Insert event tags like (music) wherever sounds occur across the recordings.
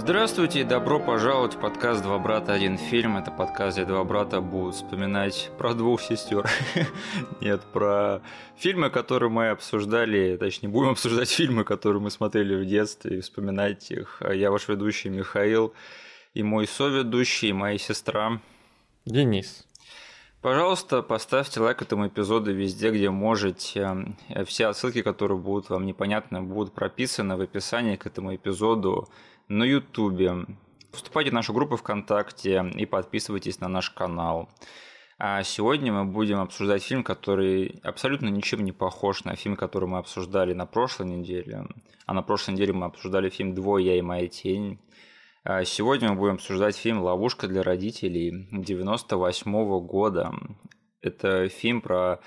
Здравствуйте и добро пожаловать в подкаст «Два брата. Один фильм». Это подкаст, где два брата будут вспоминать про двух сестер. (laughs) Нет, про фильмы, которые мы обсуждали, точнее, будем обсуждать фильмы, которые мы смотрели в детстве и вспоминать их. Я ваш ведущий Михаил, и мой соведущий, и моя сестра. Денис. Пожалуйста, поставьте лайк этому эпизоду везде, где можете. Все отсылки, которые будут вам непонятны, будут прописаны в описании к этому эпизоду на Ютубе. Вступайте в нашу группу ВКонтакте и подписывайтесь на наш канал. А сегодня мы будем обсуждать фильм, который абсолютно ничем не похож на фильм, который мы обсуждали на прошлой неделе. А на прошлой неделе мы обсуждали фильм «Двое, я и моя тень». А сегодня мы будем обсуждать фильм «Ловушка для родителей» 98 года. Это фильм про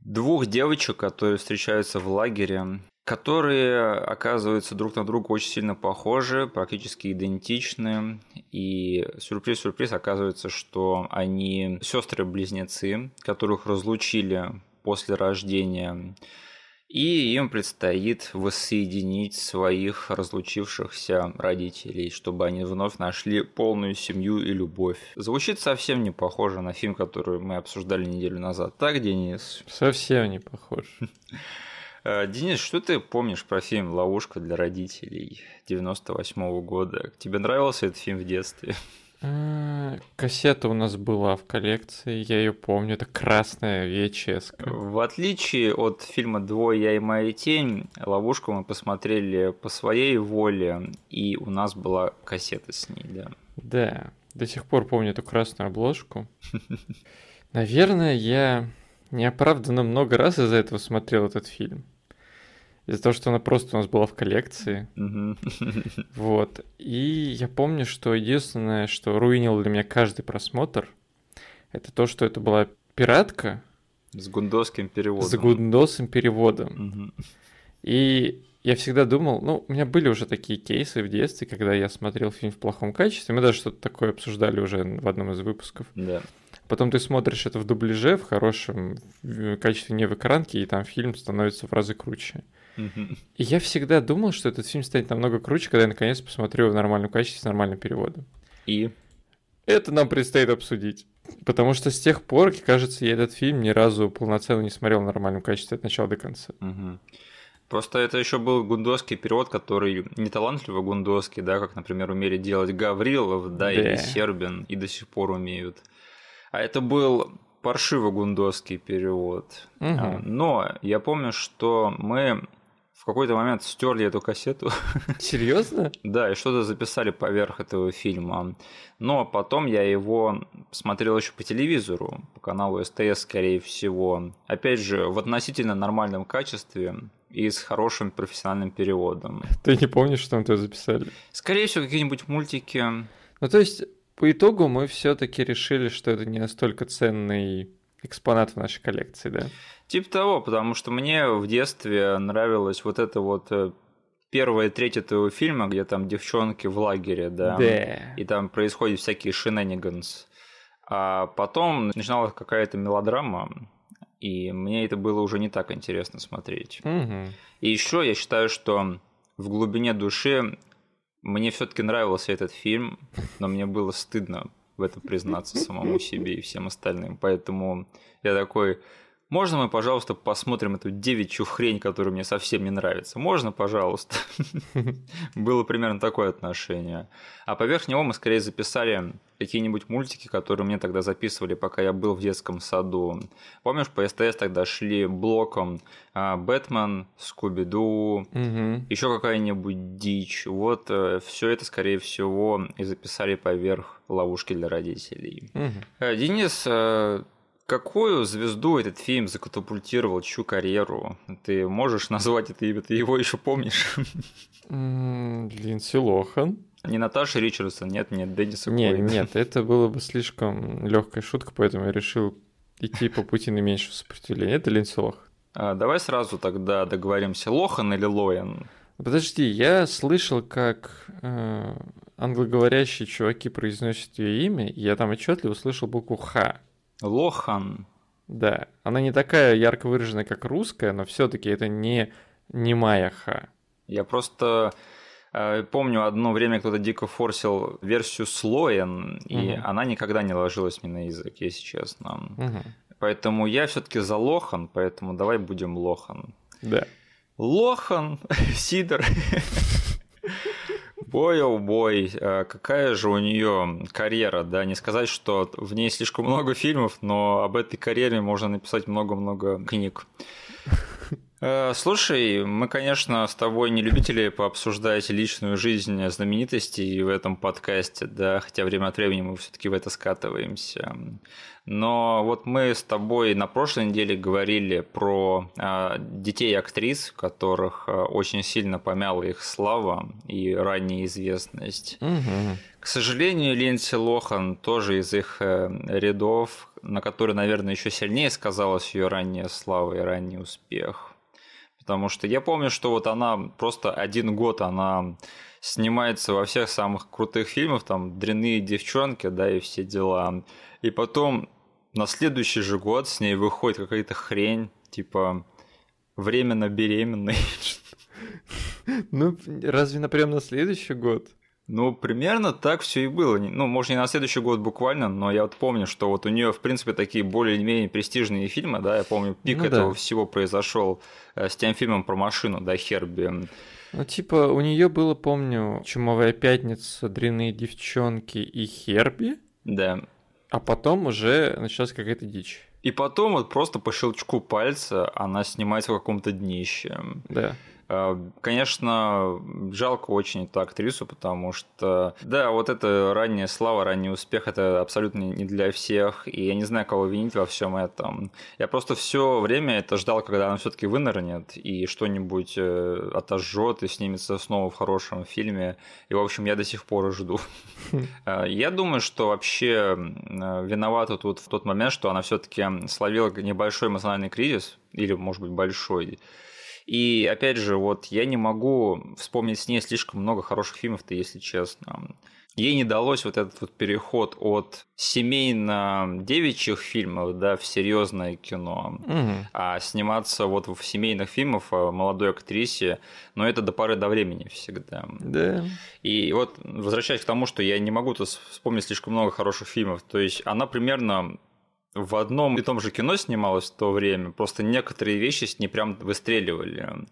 двух девочек, которые встречаются в лагере, которые оказываются друг на друга очень сильно похожи, практически идентичны. И сюрприз-сюрприз оказывается, что они сестры-близнецы, которых разлучили после рождения и им предстоит воссоединить своих разлучившихся родителей, чтобы они вновь нашли полную семью и любовь. Звучит совсем не похоже на фильм, который мы обсуждали неделю назад. Так, Денис? Совсем не похож. (laughs) Э, Денис, что ты помнишь про фильм «Ловушка для родителей» 98 -го года? Тебе нравился этот фильм в детстве? А, кассета у нас была в коллекции, я ее помню, это красная VHS. В отличие от фильма «Двое, я и моя тень», ловушку мы посмотрели по своей воле, и у нас была кассета с ней, да. Да, до сих пор помню эту красную обложку. (laughs) Наверное, я неоправданно много раз из-за этого смотрел этот фильм. Из-за того, что она просто у нас была в коллекции. (laughs) Вот. И я помню, что единственное, что руинило для меня каждый просмотр, это то, что это была пиратка. С гундосским переводом. С гундосым переводом. И я всегда думал, ну, у меня были уже такие кейсы в детстве, когда я смотрел фильм в плохом качестве. Мы даже что-то такое обсуждали уже в одном из выпусков. Да. Потом ты смотришь это в дубляже, в хорошем качестве, не в экранке, и там фильм становится в разы круче. И я всегда думал, что этот фильм станет намного круче, когда я наконец посмотрю в нормальном качестве с нормальным переводом. И? Это нам предстоит обсудить. Потому что с тех пор, кажется, я этот фильм ни разу полноценно не смотрел в нормальном качестве от начала до конца. Просто это еще был гундосский перевод, который не талантливый гундосский, да, как, например, умели делать Гаврилов, да, да. или Сербин, и до сих пор умеют. А это был паршиво-гундосский перевод. Угу. Но я помню, что мы в какой-то момент стерли эту кассету. (laughs) Серьезно? да, и что-то записали поверх этого фильма. Но потом я его смотрел еще по телевизору, по каналу СТС, скорее всего. Опять же, в относительно нормальном качестве и с хорошим профессиональным переводом. Ты не помнишь, что мы туда записали? Скорее всего, какие-нибудь мультики. Ну, то есть, по итогу мы все-таки решили, что это не настолько ценный экспонат в нашей коллекции, да? Типа того, потому что мне в детстве нравилось вот это вот э, первая треть этого фильма, где там девчонки в лагере, да, да. и там происходят всякие шинениганс. А потом начиналась какая-то мелодрама, и мне это было уже не так интересно смотреть. Угу. И еще я считаю, что в глубине души мне все-таки нравился этот фильм, но мне было стыдно в этом признаться самому себе и всем остальным. Поэтому я такой, можно мы, пожалуйста, посмотрим эту девичью хрень, которая мне совсем не нравится? Можно, пожалуйста? (laughs) Было примерно такое отношение. А поверх него мы скорее записали какие-нибудь мультики, которые мне тогда записывали, пока я был в детском саду. Помнишь, по СТС тогда шли блоком а, Бэтмен, Скуби-Ду, еще какая-нибудь дичь. Вот э, все это, скорее всего, и записали поверх ловушки для родителей. Угу. Денис, э, какую звезду этот фильм закатапультировал, чью карьеру? Ты можешь назвать это имя? Ты его еще помнишь? Линдси Лохан. Не Наташа Ричардсон, нет, нет, Денниса Нет, нет, это было бы слишком легкая шутка, поэтому я решил идти по пути наименьшего сопротивления. Это Линдси Лохан. А, давай сразу тогда договоримся, Лохан или Лоян? Подожди, я слышал, как э, англоговорящие чуваки произносят ее имя, и я там отчетливо услышал букву Х. Лохан. Да, она не такая ярко выраженная, как русская, но все-таки это не немая Х. Я просто Э, помню, одно время кто-то дико форсил версию Слоен, и угу. она никогда не ложилась мне на язык, если честно. Угу. Поэтому я все-таки за Лохан, поэтому давай будем Лохан. Да. Лохан, (laughs) Сидор. (laughs) Бой, о бой, э, какая же у нее карьера, да, не сказать, что в ней слишком много фильмов, но об этой карьере можно написать много-много книг. Э, слушай, мы, конечно, с тобой не любители пообсуждать личную жизнь знаменитостей в этом подкасте, да, хотя время от времени мы все-таки в это скатываемся. Но вот мы с тобой на прошлой неделе говорили про э, детей актрис, которых э, очень сильно помяла их слава и ранняя известность. Угу. К сожалению, Линдси Лохан тоже из их э, рядов, на который, наверное, еще сильнее сказалась ее ранняя слава и ранний успех. Потому что я помню, что вот она просто один год она снимается во всех самых крутых фильмах, там «Дрянные девчонки», да, и все дела. И потом на следующий же год с ней выходит какая-то хрень, типа «Временно беременный». (laughs) Ну, разве, например, на следующий год? Ну, примерно так все и было. Ну, может, не на следующий год буквально, но я вот помню, что вот у нее, в принципе, такие более-менее престижные фильмы, да, я помню, пик ну, этого да. всего произошел э, с тем фильмом про машину, да, Херби. Ну, типа, у нее было, помню, Чумовая пятница, Дрянные девчонки и Херби. Да. А потом уже началась какая-то дичь. И потом вот просто по щелчку пальца она снимается в каком-то днище. Да. Э, конечно, жалко очень эту актрису, потому что, да, вот это ранняя слава, ранний успех, это абсолютно не для всех, и я не знаю, кого винить во всем этом. Я просто все время это ждал, когда она все-таки вынырнет и что-нибудь э, отожжет и снимется снова в хорошем фильме. И, в общем, я до сих пор жду. (laughs) Э, я думаю, что вообще виновата тут в тот момент, что она все-таки словила небольшой эмоциональный кризис, или, может быть, большой. И опять же, вот я не могу вспомнить с ней слишком много хороших фильмов-то, если честно. Ей не далось вот этот вот переход от семейно-девичьих фильмов, да, в серьезное кино, угу. а сниматься вот в семейных фильмах молодой актрисе, но это до поры до времени всегда. Да. И вот возвращаясь к тому, что я не могу тут вспомнить слишком много хороших фильмов, то есть она примерно в одном и том же кино снималось в то время, просто некоторые вещи с ней прям выстреливали.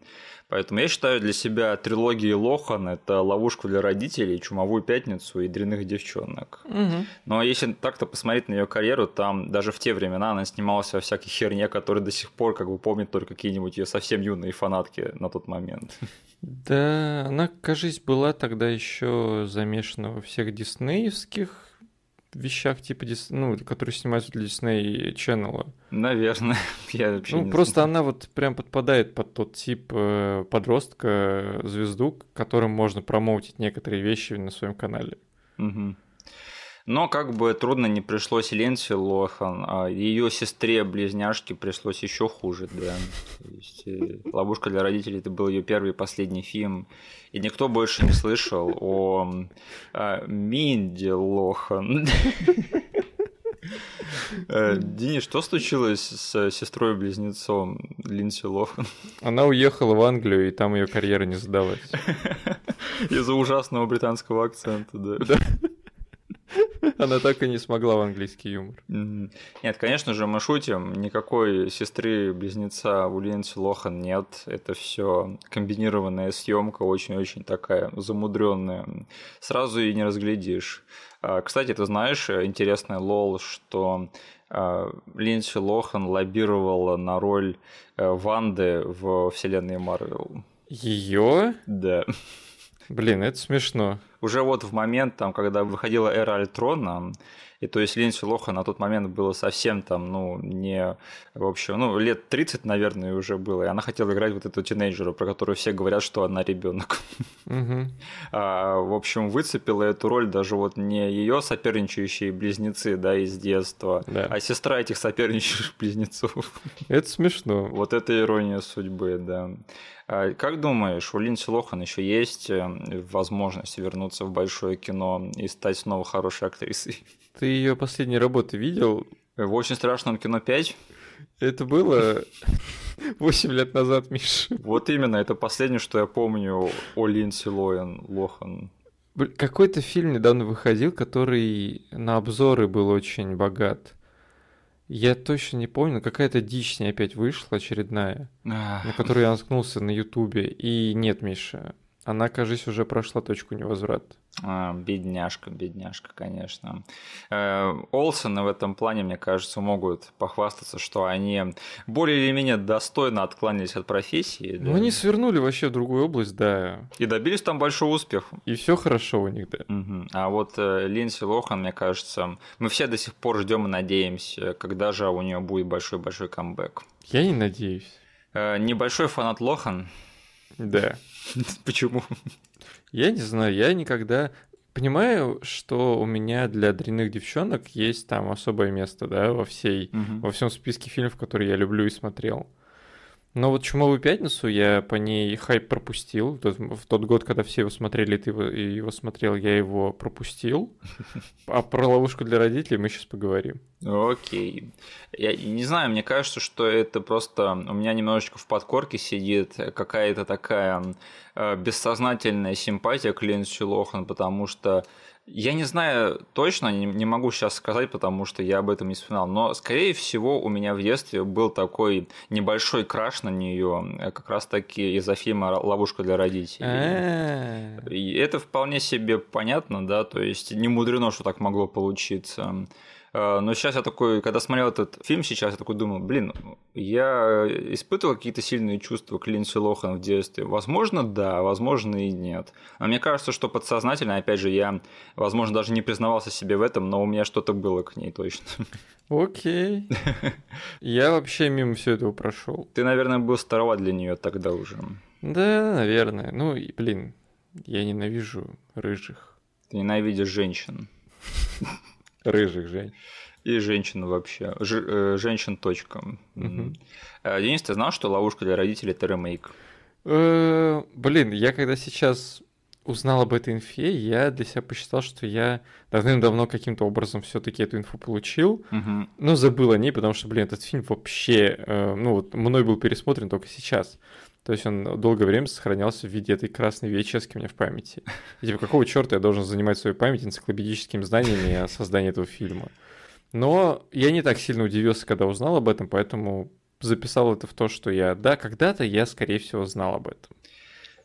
Поэтому я считаю для себя трилогии Лохан это ловушку для родителей, Чумовую пятницу и Дряных девчонок. Угу. Но если так-то посмотреть на ее карьеру, там даже в те времена она снималась во всякой херне, которая до сих пор как бы помнит только какие-нибудь ее совсем юные фанатки на тот момент. Да, она, кажись, была тогда еще замешана во всех диснеевских вещах типа Дис... ну, которые снимаются для Disney Channel. Наверное, (laughs) я вообще Ну, не просто знаю. она вот прям подпадает под тот тип э, подростка, звезду, которым можно промоутить некоторые вещи на своем канале. Угу. Но как бы трудно не пришлось Ленси Лохан, а ее сестре-близняшке пришлось еще хуже, да. То есть, э, «Ловушка для родителей» это был ее первый и последний фильм, и никто больше не слышал о, о а, Минди Лохан. Э, Денис, что случилось с сестрой-близнецом Линси Лохан? Она уехала в Англию, и там ее карьера не задалась. Из-за ужасного британского акцента, да. Она так и не смогла в английский юмор. Нет, конечно же, мы шутим. Никакой сестры-близнеца у Линдси Лохан нет. Это все комбинированная съемка, очень-очень такая замудренная. Сразу и не разглядишь. А, кстати, ты знаешь, интересный лол, что а, Линдси Лохан лоббировала на роль э, Ванды в вселенной Марвел. Ее? Да. Блин, это смешно. Уже вот в момент, там, когда выходила эра Альтрона, и то есть Линдси Лохан на тот момент было совсем там, ну, не, в общем, ну, лет 30, наверное, уже было, и она хотела играть вот эту тинейджеру, про которую все говорят, что она ребенок. Угу. (laughs) А, в общем, выцепила эту роль даже вот не ее соперничающие близнецы, да, из детства, да. а сестра этих соперничающих близнецов. Это смешно. Вот это ирония судьбы, да. А как думаешь, у Линдси Лохан еще есть э, возможность вернуться в большое кино и стать снова хорошей актрисой? (laughs) Ты ее последние работы видел? В очень страшном кино 5? Это было... (laughs) 8 лет назад, Миш. Вот именно, это последнее, что я помню о Линдси Лоэн, Лохан. Какой-то фильм недавно выходил, который на обзоры был очень богат. Я точно не помню, какая-то дичь с ней опять вышла очередная, на которую я наткнулся на Ютубе. И нет, Миша, она, кажется, уже прошла точку невозврата. А, бедняжка, бедняжка, конечно. Э, Олсены в этом плане, мне кажется, могут похвастаться, что они более или менее достойно отклонились от профессии. Ну, да. они свернули вообще в другую область, да. И добились там большого успеха. И все хорошо у них, да. Угу. А вот э, Линдси Лохан, мне кажется, мы все до сих пор ждем и надеемся, когда же у нее будет большой-большой камбэк. Я не надеюсь. Э, небольшой фанат Лохан. Да. (laughs) Почему? Я не знаю, я никогда понимаю, что у меня для дрянных девчонок есть там особое место, да, во всей, угу. во всем списке фильмов, которые я люблю и смотрел. Но вот «Чумовую пятницу» я по ней хайп пропустил. В тот год, когда все его смотрели, ты его, его смотрел, я его пропустил. (laughs) А про ловушку для родителей мы сейчас поговорим. Окей. Я не знаю, мне кажется, что это просто у меня немножечко в подкорке сидит какая-то такая э, бессознательная симпатия к Линдси Лохан, потому что я не знаю точно, не, не могу сейчас сказать, потому что я об этом не вспоминал, но, скорее всего, у меня в детстве был такой небольшой краш на нее, э, как раз-таки из-за фильма «Ловушка для родителей». А. И это вполне себе понятно, да, то есть не мудрено, что так могло получиться. Э, но сейчас я такой, когда смотрел этот фильм сейчас, я такой думал, блин, я испытывал какие-то сильные чувства к Линдси Лохан в детстве. Возможно, да, возможно и нет. Но мне кажется, что подсознательно, опять же, я, возможно, даже не признавался себе в этом, но у меня что-то было к ней точно. Окей. Я вообще мимо всего этого прошел. Ты, наверное, был староват для нее тогда уже. Да, наверное. Ну, блин, я ненавижу рыжих. Ты ненавидишь женщин. Рыжих женщин. И женщин вообще. Ж, э, женщин точка. Угу. Денис, ты знал, что ловушка для родителей это ремейк? Э, блин, я когда сейчас узнал об этой инфе, я для себя посчитал, что я давным-давно каким-то образом все-таки эту инфу получил, угу. но забыл о ней, потому что, блин, этот фильм вообще, э, ну вот мной был пересмотрен только сейчас. То есть он долгое время сохранялся в виде этой красной у меня в памяти. И типа, какого черта я должен занимать свою память энциклопедическими знаниями о создании этого фильма? Но я не так сильно удивился, когда узнал об этом, поэтому записал это в то, что я, да, когда-то я, скорее всего, знал об этом.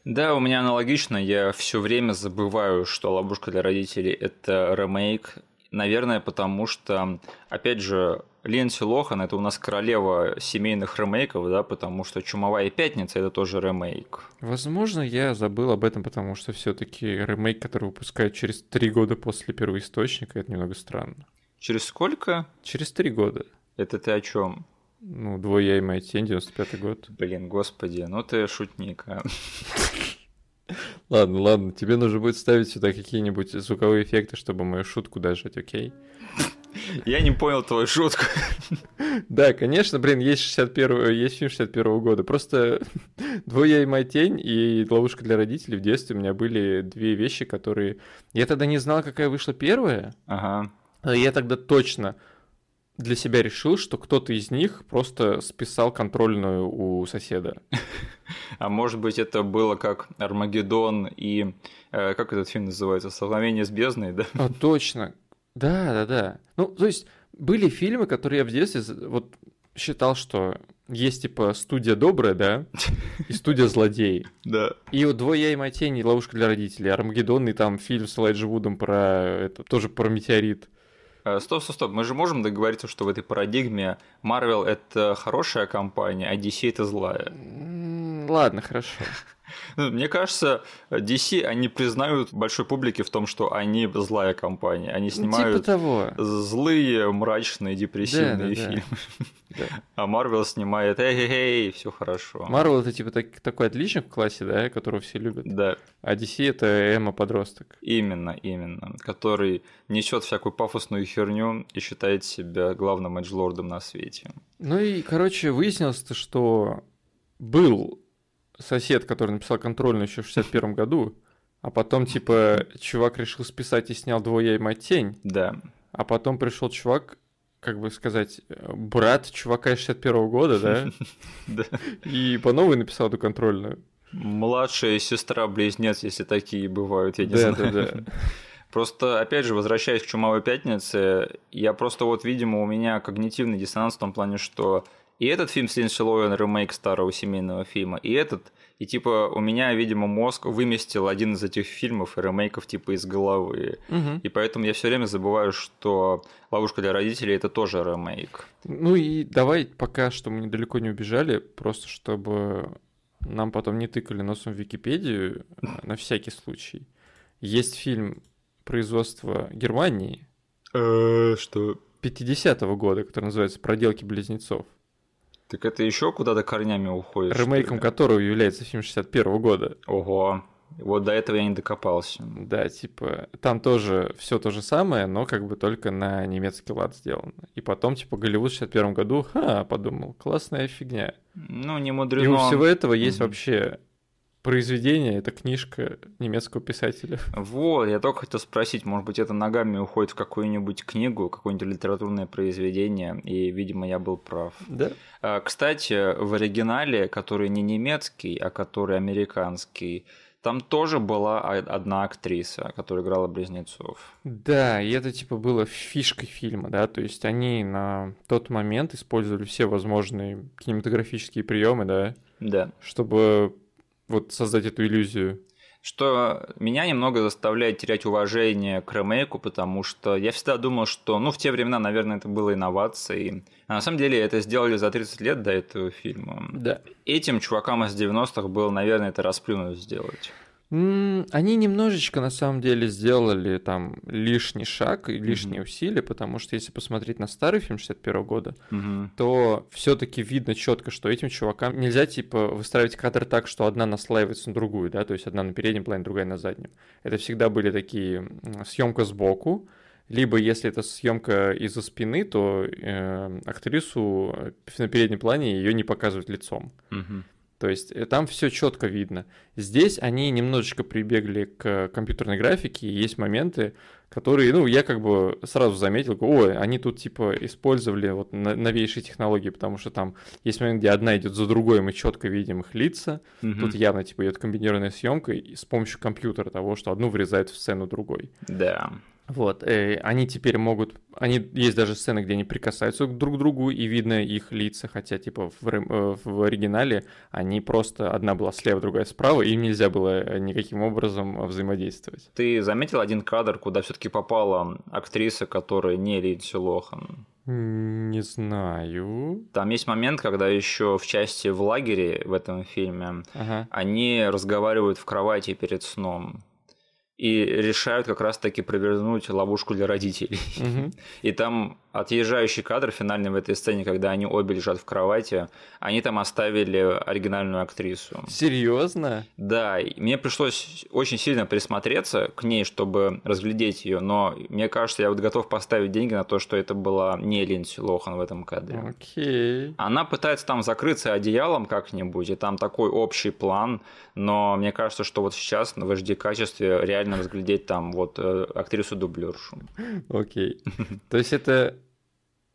Да, у меня аналогично. Я все время забываю, что «Ловушка для родителей» — это ремейк. Наверное, потому что, опять же, Линдси Лохан это у нас королева семейных ремейков, да, потому что Чумовая пятница это тоже ремейк. Возможно, я забыл об этом, потому что все-таки ремейк, который выпускают через три года после первоисточника, это немного странно. Через сколько? Через три года. Это ты о чем? Ну, двое и моя тень, 95-й год. Блин, господи, ну ты шутник, а. (laughs) (laughs) Ладно, ладно, тебе нужно будет ставить сюда какие-нибудь звуковые эффекты, чтобы мою шутку дожать, окей? (laughs) Я не понял твою шутку. (laughs) Да, конечно, блин, есть 61 есть фильм 61 -го года. Просто «Двое и моя тень» и «Ловушка для родителей» в детстве у меня были две вещи, которые... Я тогда не знал, какая вышла первая. Ага. Я тогда точно для себя решил, что кто-то из них просто списал контрольную у соседа. (laughs) А может быть, это было как Армагеддон и... Э, как этот фильм называется? «Столкновение с бездной», да? А, точно. Да, да, да. Ну, то есть, были фильмы, которые я в детстве вот считал, что есть типа студия добрая, да, (laughs) и студия злодей. Да. И вот «Двое я и моя тень» и «Ловушка для родителей», Армагеддон и там фильм с Элайджи Вудом про это, тоже про метеорит. Э, стоп, стоп, стоп. Мы же можем договориться, что в этой парадигме Marvel это хорошая компания, а DC это злая. Ладно, хорошо. (laughs) Ну, мне кажется, DC, они признают большой публике в том, что они злая компания. Они ну, снимают типа того. злые, мрачные, депрессивные да, да, фильмы. (laughs) Да. А Marvel снимает эй-эй-эй, все хорошо. Marvel это типа так, такой отличник в классе, да, которого все любят. Да. А DC это Эмма подросток. Именно, именно. Который несет всякую пафосную херню и считает себя главным эджлордом на свете. Ну и, короче, выяснилось, что был сосед, который написал контрольную еще в 61 году, а потом, типа, чувак решил списать и снял «Двое и мать тень». Да. А потом пришел чувак, как бы сказать, брат чувака из 61 года, да? (laughs) Да. И по новой написал эту контрольную. Младшая сестра-близнец, если такие бывают, я не Да, знаю. да, да. (laughs) Просто, опять же, возвращаясь к «Чумовой пятнице», я просто вот, видимо, у меня когнитивный диссонанс в том плане, что и этот фильм с Лоуэн, ремейк старого семейного фильма, и этот, и типа у меня, видимо, мозг выместил один из этих фильмов и ремейков типа из головы. Мгм. И поэтому я все время забываю, что «Ловушка для родителей» — это тоже ремейк. Ну и давай пока что мы недалеко не убежали, просто чтобы нам потом не тыкали носом в Википедию, э, на всякий случай. Есть фильм производства Германии Что? 50-го года, который называется «Проделки близнецов», Так это еще куда-то корнями уходит? ремейком которого является фильм 61 года. Ого. Вот до этого я не докопался. Да, типа, там тоже все то же самое, но как бы только на немецкий лад сделано. И потом, типа, Голливуд в 61 году, ха, подумал, классная фигня. Ну, не И мудрено. у всего этого есть Мгм. вообще произведение, это книжка немецкого писателя. Вот, я только хотел спросить, может быть, это ногами уходит в какую-нибудь книгу, какое-нибудь литературное произведение, и, видимо, я был прав. Да. А, Кстати, в оригинале, который не немецкий, а который американский, там тоже была одна актриса, которая играла близнецов. Да, и это типа было фишкой фильма, да, то есть они на тот момент использовали все возможные кинематографические приемы, да, Да. чтобы вот создать эту иллюзию. Что меня немного заставляет терять уважение к ремейку, потому что я всегда думал, что, ну, в те времена, наверное, это было инновацией. А на самом деле это сделали за 30 лет до этого фильма. Да. Этим чувакам из 90-х было, наверное, это расплюнуть сделать. Они немножечко на самом деле сделали там лишний шаг и лишние усилия, потому что если посмотреть на старый фильм 61 года, Мгм. то все-таки видно четко, что этим чувакам нельзя типа выстраивать кадр так, что одна наслаивается на другую, да, то есть одна на переднем плане, другая на заднем. Это всегда были такие съемка сбоку, либо если это съемка из-за спины, то э, актрису э, на переднем плане ее не показывают лицом. Мгм. То есть э, там все четко видно. Здесь они немножечко прибегли к компьютерной графике, и есть моменты, которые, ну, я как бы сразу заметил, ой, они тут типа использовали вот новейшие технологии, потому что там есть момент, где одна идет за другой, мы четко видим их лица. Мгм. Тут явно типа идет комбинированная съемка с помощью компьютера того, что одну врезают в сцену другой. Да. Вот, э, они теперь могут, они есть даже сцены, где они прикасаются друг к другу и видно их лица, хотя типа в, э, в оригинале они просто одна была слева, другая справа, и им нельзя было э, никаким образом взаимодействовать. Ты заметил один кадр, куда все-таки попала актриса, которая не Линдси Лохан? Не знаю. Там есть момент, когда еще в части в лагере в этом фильме Ага. они разговаривают в кровати перед сном и решают как раз-таки провернуть ловушку для родителей. Мгм. И там отъезжающий кадр финальный в этой сцене, когда они обе лежат в кровати, они там оставили оригинальную актрису. Серьезно? Да, и мне пришлось очень сильно присмотреться к ней, чтобы разглядеть ее, но мне кажется, я вот готов поставить деньги на то, что это была не Линдси Лохан в этом кадре. Окей. Она пытается там закрыться одеялом как-нибудь, и там такой общий план, но мне кажется, что вот сейчас в HD-качестве реально разглядеть там вот э, актрису-дублершу. Окей. (laughs) То есть это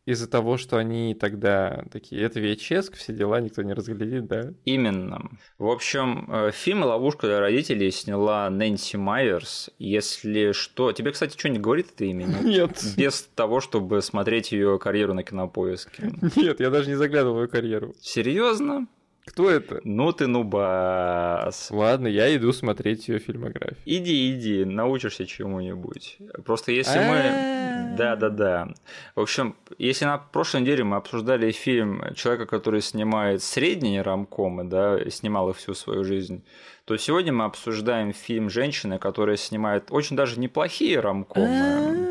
из-за того, что они тогда такие, это VHS, все дела, никто не разглядит, да? Именно. В общем, э, фильм «Ловушка для родителей» сняла Нэнси Майерс. Если что... Тебе, кстати, что не говорит это имя? нет? Нет. (laughs) Без того, чтобы смотреть ее карьеру на кинопоиске. (laughs) Нет, я даже не заглядывал в ее карьеру. Серьезно? Кто это? Ну ты нубас. Ладно, я иду смотреть ее фильмографию. Иди, иди, научишься чему-нибудь. Просто если мы... Да-да-да. В общем, если на прошлой неделе мы обсуждали фильм человека, который снимает средние рамкомы, да, и снимал их всю свою жизнь, то сегодня мы обсуждаем фильм женщины, которая снимает очень даже неплохие рамкомы.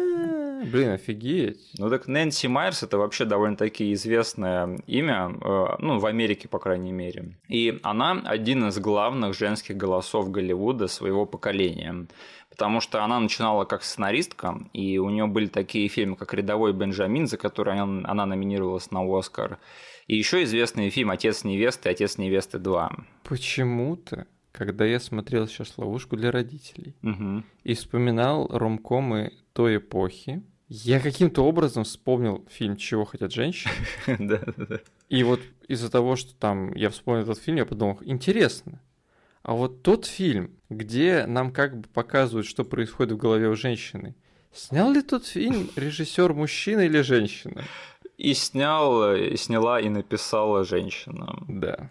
Блин, офигеть. Ну так Нэнси Майерс это вообще довольно-таки известное имя, э, ну в Америке, по крайней мере. И она один из главных женских голосов Голливуда своего поколения. Потому что она начинала как сценаристка, и у нее были такие фильмы, как «Рядовой Бенджамин», за который она, она номинировалась на Оскар. И еще известный фильм «Отец невесты» и «Отец невесты 2». Почему-то, когда я смотрел сейчас ловушку для родителей Мгм. и вспоминал ромкомы той эпохи, Я каким-то образом вспомнил фильм «Чего хотят женщины». (laughs) И вот из-за того, что там я вспомнил этот фильм, я подумал, интересно. А вот тот фильм, где нам как бы показывают, что происходит в голове у женщины, снял ли тот фильм (laughs) режиссер мужчина или женщина? И снял, и сняла, и написала женщина. Да.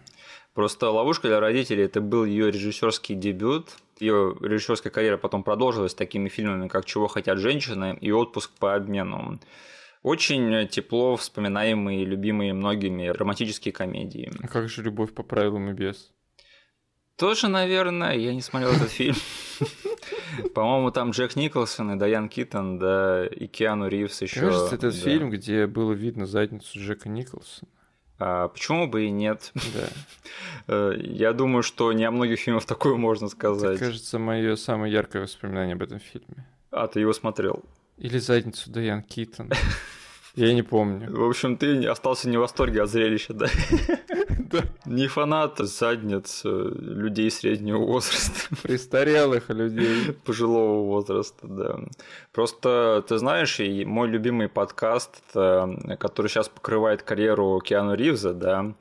Просто «Ловушка для родителей» это был ее режиссерский дебют. Ее режиссерская карьера потом продолжилась такими фильмами, как «Чего хотят женщины» и «Отпуск по обмену». Очень тепло вспоминаемые и любимые многими романтические комедии. А как же «Любовь по правилам и без»? Тоже, наверное, я не смотрел этот фильм. (laughs) По-моему, там Джек Николсон и Дайан Китон, да, и Киану Ривз еще. Кажется, этот фильм, где было видно задницу Джека Николсона. А почему бы и нет? Да. (laughs) Э, я думаю, что не о многих фильмах такое можно сказать. Это, кажется, мое самое яркое воспоминание об этом фильме. А, ты его смотрел? Или задницу Дайан Китон. (laughs) Я не помню. В общем, ты остался не в восторге от зрелища, да? (laughs) Да. Не фанат задниц э, людей среднего возраста. (laughs) Престарелых людей. Пожилого возраста, да. Просто, ты знаешь, и мой любимый подкаст, который сейчас покрывает карьеру Киану Ривза, да,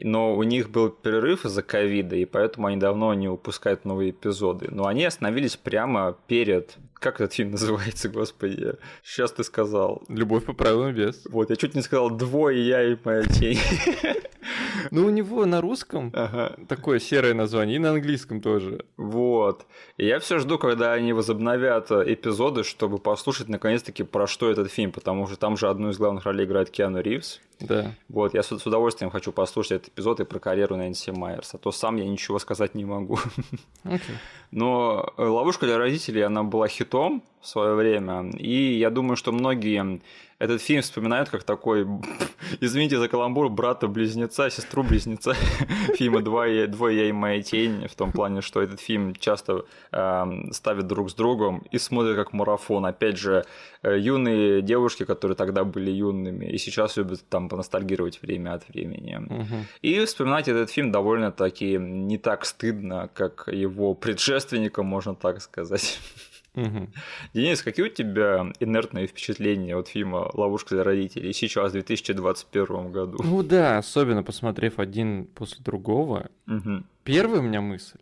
но у них был перерыв из-за ковида, и поэтому они давно не выпускают новые эпизоды. Но они остановились прямо перед... Как этот фильм (laughs) называется, господи? Сейчас ты сказал. Любовь по правилам без. Вот, я чуть не сказал «Двое я и моя тень». (laughs) (laughs) Ну, у него на русском ага. такое серое название, и на английском тоже. Вот. И я все жду, когда они возобновят эпизоды, чтобы послушать наконец-таки про что этот фильм, потому что там же одну из главных ролей играет Киану Ривз. Да. Вот, я с, с удовольствием хочу послушать этот эпизод и про карьеру Нэнси Майерс, а то сам я ничего сказать не могу. (laughs) Okay. Но «Ловушка для родителей», она была хитом в свое время, и я думаю, что многие этот фильм вспоминают как такой, (laughs) извините за каламбур, брата-близнеца, сестру-близнеца (laughs) фильма «Двое, «Двое я и моя тень», в том плане, что этот фильм часто э, ставят друг с другом и смотрят как марафон. Опять же, э, юные девушки, которые тогда были юными, и сейчас любят там поностальгировать время от времени. Угу. И вспоминать этот фильм довольно-таки не так стыдно, как его предшественникам, можно так сказать. (laughs) Угу. Денис, какие у тебя инертные впечатления от фильма «Ловушка для родителей» сейчас, в 2021 году? Ну да, особенно посмотрев один после другого. Угу. Первая у меня мысль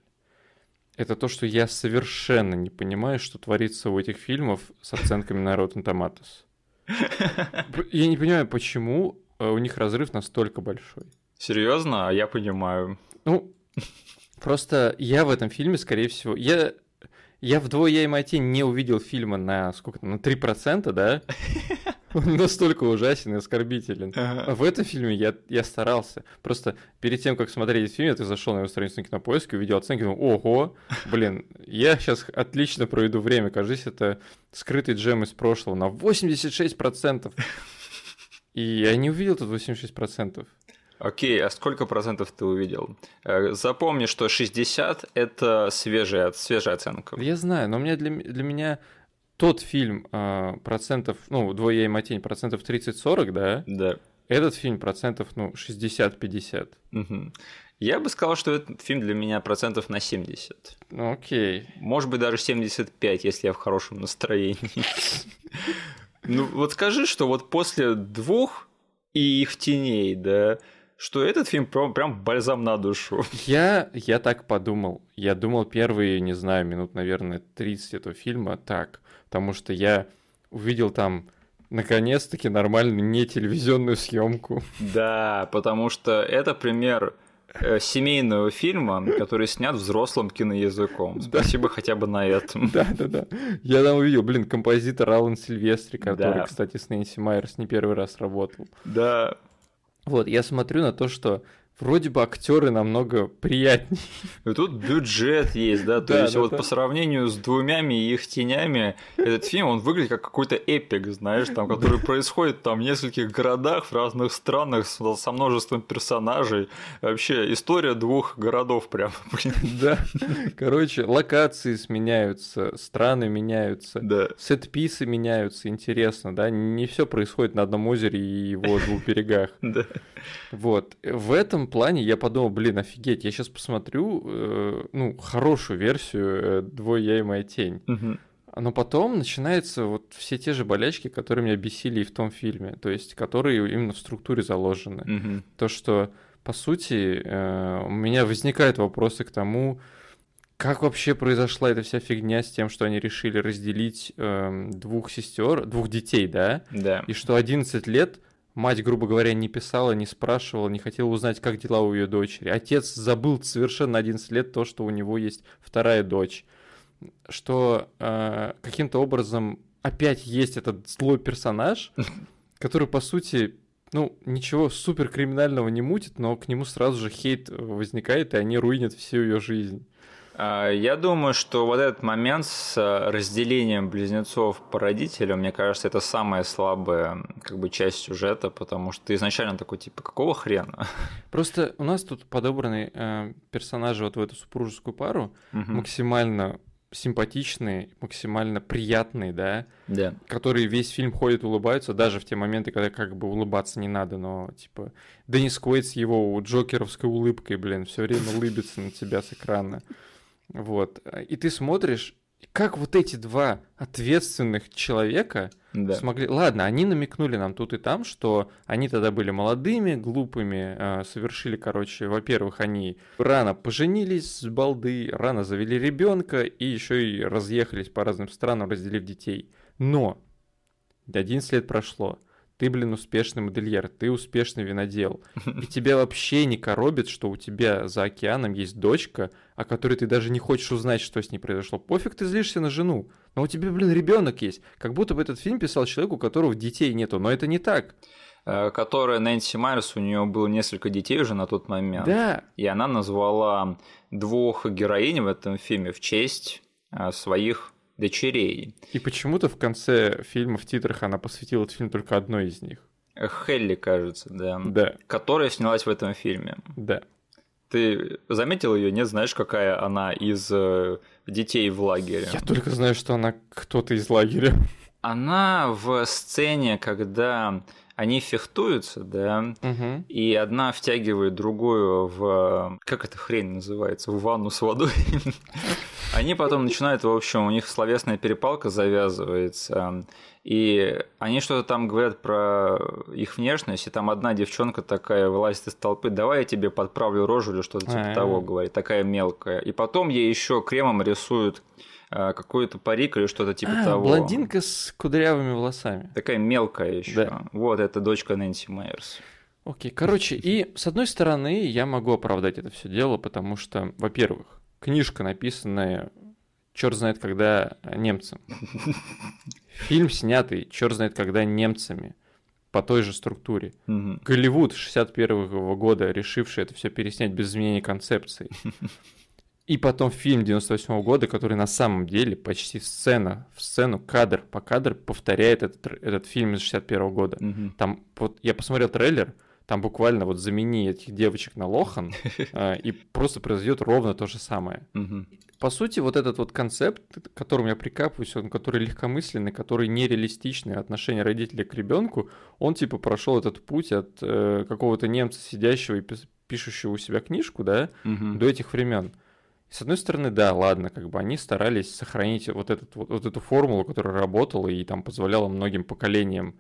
это то, что я совершенно не понимаю, что творится у этих фильмов с оценками на Rotten Tomatoes. Я не понимаю, почему э, у них разрыв настолько большой. Серьезно? А я понимаю. Ну, просто я в этом фильме, скорее всего, я я вдвое Мати не увидел фильма на сколько на 3%, да? Он (laughs) настолько ужасен и оскорбителен. А в этом фильме я, я старался. Просто перед тем, как смотреть этот фильм, я зашел на его страницу на кинопоиске, увидел оценки, думал, ого, блин, я сейчас отлично проведу время. Кажется, это скрытый джем из прошлого на 86%. (laughs) И я не увидел тут 86%. Окей, а сколько процентов ты увидел? Э, запомни, что 60 – это свежая, свежая оценка. Я знаю, но мне для, для меня тот фильм э, процентов, ну, «Двое и Матень» процентов 30-40, да? Да. Этот фильм процентов, ну, 60-50. Угу. Я бы сказал, что этот фильм для меня процентов на 70. Ну, окей. Может быть, даже 75, если я в хорошем настроении. (laughs) Ну, вот скажи, что вот после двух и их теней, да, что этот фильм прям, прям бальзам на душу. (laughs) Я, я так подумал. Я думал первые, не знаю, минут, наверное, 30 этого фильма так. Потому что я увидел там наконец-таки нормальную не телевизионную съемку. (laughs) Да, потому что это пример э, семейного фильма, который снят взрослым киноязыком. Спасибо да. хотя бы на этом. (laughs) Да, да, да. Я там увидел, блин, композитор Алан Сильвестри, который, да. кстати, с Нэнси Майерс не первый раз работал. Да, вот, я смотрю на то, что вроде бы актеры намного приятнее. И тут бюджет есть, да, то да, есть да, вот да. по сравнению с двумя и их тенями, этот фильм, он выглядит как какой-то эпик, знаешь, там, который происходит там в нескольких городах, в разных странах, со множеством персонажей. Вообще, история двух городов прям, (laughs) блин. Да, короче, локации сменяются, страны меняются, да. сет-писы меняются, интересно, да, не все происходит на одном озере и его двух берегах. Да. Вот, в этом плане я подумал, блин, офигеть, я сейчас посмотрю, э, ну, хорошую версию э, «Двое я и моя тень». Угу. Но потом начинаются вот все те же болячки, которые меня бесили и в том фильме, то есть которые именно в структуре заложены. Мгм. То, что, по сути, э, у меня возникают вопросы к тому, как вообще произошла эта вся фигня с тем, что они решили разделить эм, двух сестер, двух детей, да? Да. И что 11 лет мать, грубо говоря, не писала, не спрашивала, не хотела узнать, как дела у ее дочери. Отец забыл совершенно 11 лет то, что у него есть вторая дочь. Что э, каким-то образом опять есть этот злой персонаж, (laughs) который, по сути, ну, ничего супер криминального не мутит, но к нему сразу же хейт возникает, и они руинят всю ее жизнь. А, Я думаю, что вот этот момент с а, разделением близнецов по родителям, мне кажется, это самая слабая как бы часть сюжета, потому что ты изначально такой, типа, какого хрена? (laughs) Просто у нас тут подобраны э, персонажи вот в эту супружескую пару Мгм. максимально симпатичные, максимально приятные, да, Да. которые весь фильм ходят улыбаются, даже в те моменты, когда как бы улыбаться не надо, но типа Деннис Куэйт с его джокеровской улыбкой, блин, все время улыбится на тебя с экрана. Вот. И ты смотришь, как вот эти два ответственных человека Да. смогли... Ладно, они намекнули нам тут и там, что они тогда были молодыми, глупыми, э, совершили, короче, во-первых, они рано поженились с балды, рано завели ребенка и еще и разъехались по разным странам, разделив детей. Но 11 лет прошло. Ты, блин, успешный модельер, ты успешный винодел. (laughs) И тебя вообще не коробит, что у тебя за океаном есть дочка, о которой ты даже не хочешь узнать, что с ней произошло. Пофиг, ты злишься на жену. Но у тебя, блин, ребенок есть. Как будто бы этот фильм писал человек, у которого детей нету. Но это не так. Э, Которая Нэнси Майерс, у нее было несколько детей уже на тот момент. Да. И она назвала двух героинь в этом фильме в честь э, своих дочерей. И почему-то в конце фильма в титрах она посвятила этот фильм только одной из них. Э, Хелли, кажется, да. Да, Которая снялась в этом фильме. да. Ты заметил ее? Нет, знаешь, какая она из э, детей в лагере? Я только знаю, что она кто-то из лагеря. Она в сцене, когда они фехтуются, да, Мгм. и одна втягивает другую в... Как эта хрень называется? В ванну с водой. (laughs) Они потом начинают, в общем, у них словесная перепалка завязывается, и они что-то там говорят про их внешность, и там одна девчонка такая вылазит из толпы, давай я тебе подправлю рожу или что-то типа А. того говорит, такая мелкая. И потом ей еще кремом рисуют э, какой-то парик или что-то типа А, того. блондинка с кудрявыми волосами. Такая мелкая еще. Да. Вот, это дочка Нэнси Майерс. Окей, короче, и с одной стороны, я могу оправдать это все дело, потому что, во-первых, книжка, написанная черт знает когда немцам. Фильм снятый черт знает когда немцами по той же структуре. Мгм. Голливуд 61 года, решивший это все переснять без изменения концепции. И потом фильм 98 года, который на самом деле почти сцена в сцену, кадр по кадр повторяет этот, этот фильм из 61 года. Мгм. Там вот я посмотрел трейлер, там буквально вот замени этих девочек на Лохан, (laughs) э, и просто произойдет ровно то же самое. По сути, вот этот вот концепт, к которому я прикапываюсь, он который легкомысленный, который нереалистичный, отношение родителей к ребенку, он типа прошел этот путь от э, какого-то немца, сидящего и пишущего у себя книжку, да, Мгм. до этих времен. С одной стороны, да, ладно, как бы они старались сохранить вот, этот, вот, вот эту формулу, которая работала и там позволяла многим поколениям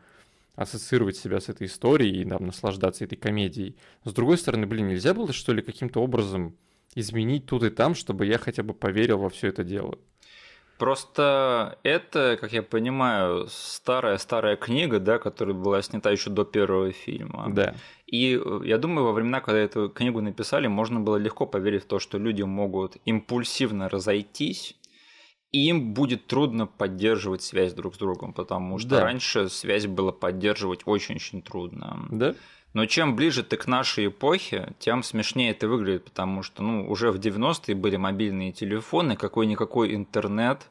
ассоциировать себя с этой историей и там, наслаждаться этой комедией. Но с другой стороны, блин, нельзя было что ли каким-то образом изменить тут и там, чтобы я хотя бы поверил во все это дело. Просто это, как я понимаю, старая-старая книга, да, которая была снята еще до первого фильма. Да. И э, я думаю, во времена, когда эту книгу написали, можно было легко поверить в то, что люди могут импульсивно разойтись, им будет трудно поддерживать связь друг с другом, потому что Да. раньше связь было поддерживать очень-очень трудно. Да? Но чем ближе ты к нашей эпохе, тем смешнее это выглядит, потому что ну, уже в 90-е были мобильные телефоны, какой-никакой интернет.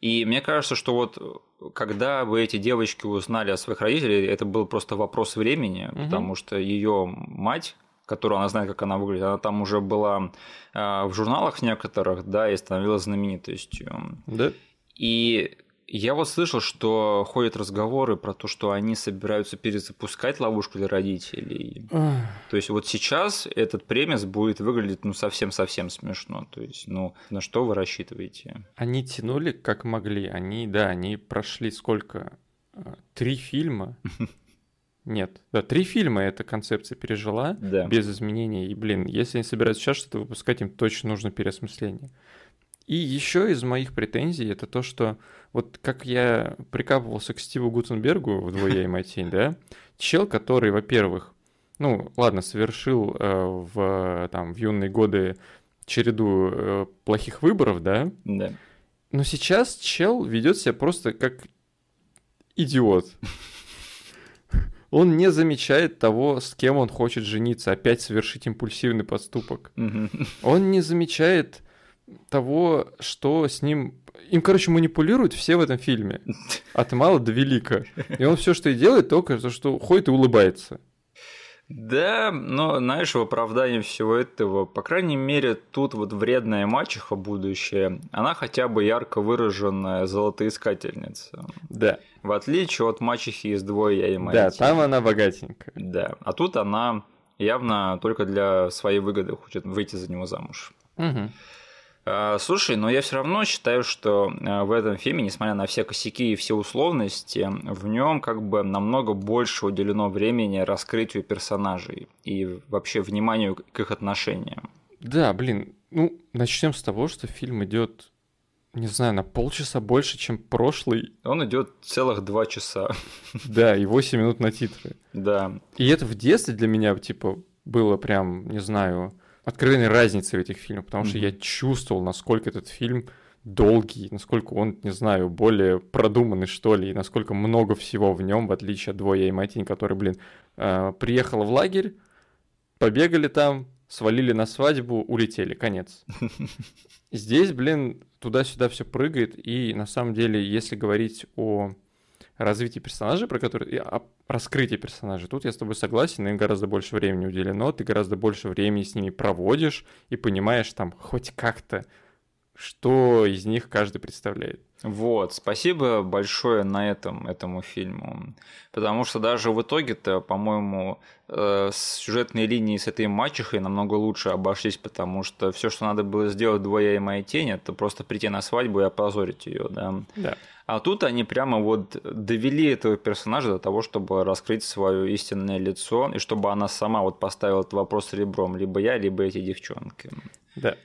И мне кажется, что вот э, когда бы эти девочки узнали о своих родителях, это был просто вопрос времени, Мгм. потому что ее мать, которую она знает, как она выглядит, она там уже была э, в журналах некоторых, да, и становилась знаменитостью. Да? И я вот слышал, что ходят разговоры про то, что они собираются перезапускать ловушку для родителей. То есть вот сейчас этот премис будет выглядеть ну совсем-совсем смешно. То есть, ну, на что вы рассчитываете? Они тянули как могли. Они, да, они прошли сколько? А, три фильма. (laughs) Нет, да, три фильма эта концепция пережила да. без изменений. И, блин, если они собираются сейчас что-то выпускать, им точно нужно переосмысление. И еще из моих претензий это то, что вот как я прикапывался к Стиву Гутенбергу в «Двое и тень», да, чел, который, во-первых, ну, ладно, совершил э, в, там, в юные годы череду э, плохих выборов, да? Да. Но сейчас чел ведет себя просто как идиот. Он не замечает того, с кем он хочет жениться, опять совершить импульсивный поступок. Он не замечает того, что с ним... Им, короче, манипулируют все в этом фильме. (laughs) От мала до велика. И он все, что и делает, только то, что ходит и улыбается. Да, но, знаешь, в оправдании всего этого, по крайней мере, тут вот вредная мачеха будущее, она хотя бы ярко выраженная золотоискательница. Да. В отличие от мачехи из двое я и Да, там она богатенькая. Да, а тут она явно только для своей выгоды хочет выйти за него замуж. Угу. А, слушай, но я все равно считаю, что а, в этом фильме, несмотря на все косяки и все условности, в нем как бы намного больше уделено времени раскрытию персонажей и вообще вниманию к их отношениям. Да, блин, ну начнем с того, что фильм идет, не знаю, на полчаса больше, чем прошлый. Он идет целых два часа. Да, и 8 минут на титры. Да. И это в детстве для меня, типа, было прям, не знаю, откровенной разницы в этих фильмах, потому mm-hmm. что я чувствовал, насколько этот фильм долгий, насколько он, не знаю, более продуманный, что ли, и насколько много всего в нем, в отличие от двое и Матин, который, блин, э, приехала в лагерь, побегали там, свалили на свадьбу, улетели, конец. (laughs) Здесь, блин, туда-сюда все прыгает, и на самом деле, если говорить о развитии персонажей, про которые... О раскрытии персонажей. Тут я с тобой согласен, им гораздо больше времени уделено, ты гораздо больше времени с ними проводишь и понимаешь там хоть как-то, что из них каждый представляет. Вот, спасибо большое на этом этому фильму. Потому что даже в итоге-то, по-моему, э, сюжетные линии с этой мачехой намного лучше обошлись, потому что все, что надо было сделать двое и моя тень, это просто прийти на свадьбу и опозорить ее, да. Да. А тут они прямо вот довели этого персонажа до того, чтобы раскрыть свое истинное лицо, и чтобы она сама вот поставила этот вопрос ребром, либо я, либо эти девчонки. Да.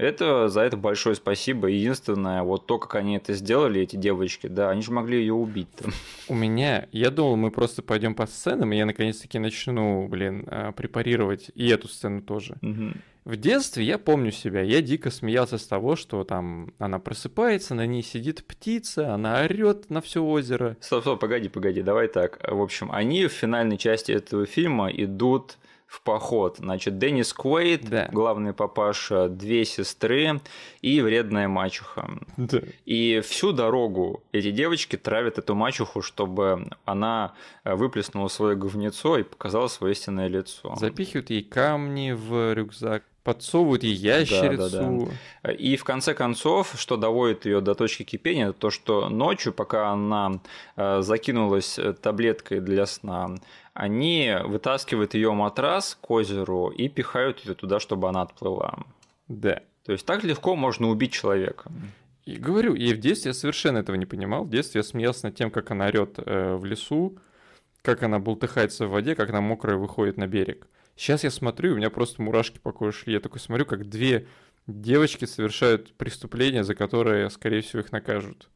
Это за это большое спасибо. Единственное, вот то, как они это сделали, эти девочки, да, они же могли ее убить. -то. У меня, я думал, мы просто пойдем по сценам, и я наконец-таки начну, блин, а, препарировать и эту сцену тоже. Угу. В детстве я помню себя, я дико смеялся с того, что там она просыпается, на ней сидит птица, она орет на все озеро. Стоп, стоп, погоди, погоди, давай так. В общем, они в финальной части этого фильма идут в поход. Значит, Деннис Куэйт, да. главный папаша, две сестры и вредная мачеха. Да. И всю дорогу эти девочки травят эту мачеху, чтобы она выплеснула свое говнецо и показала свое истинное лицо. Запихивают ей камни в рюкзак подсовывают ей ящерицу. Да, да, да. И в конце концов, что доводит ее до точки кипения, это то, что ночью, пока она э, закинулась таблеткой для сна, они вытаскивают ее матрас к озеру и пихают ее туда, чтобы она отплыла. Да. То есть так легко можно убить человека. И говорю, и в детстве я совершенно этого не понимал. В детстве я смеялся над тем, как она орет э, в лесу, как она бултыхается в воде, как она мокрая выходит на берег. Сейчас я смотрю, у меня просто мурашки по коже шли. Я такой смотрю, как две девочки совершают преступления, за которые, скорее всего, их накажут.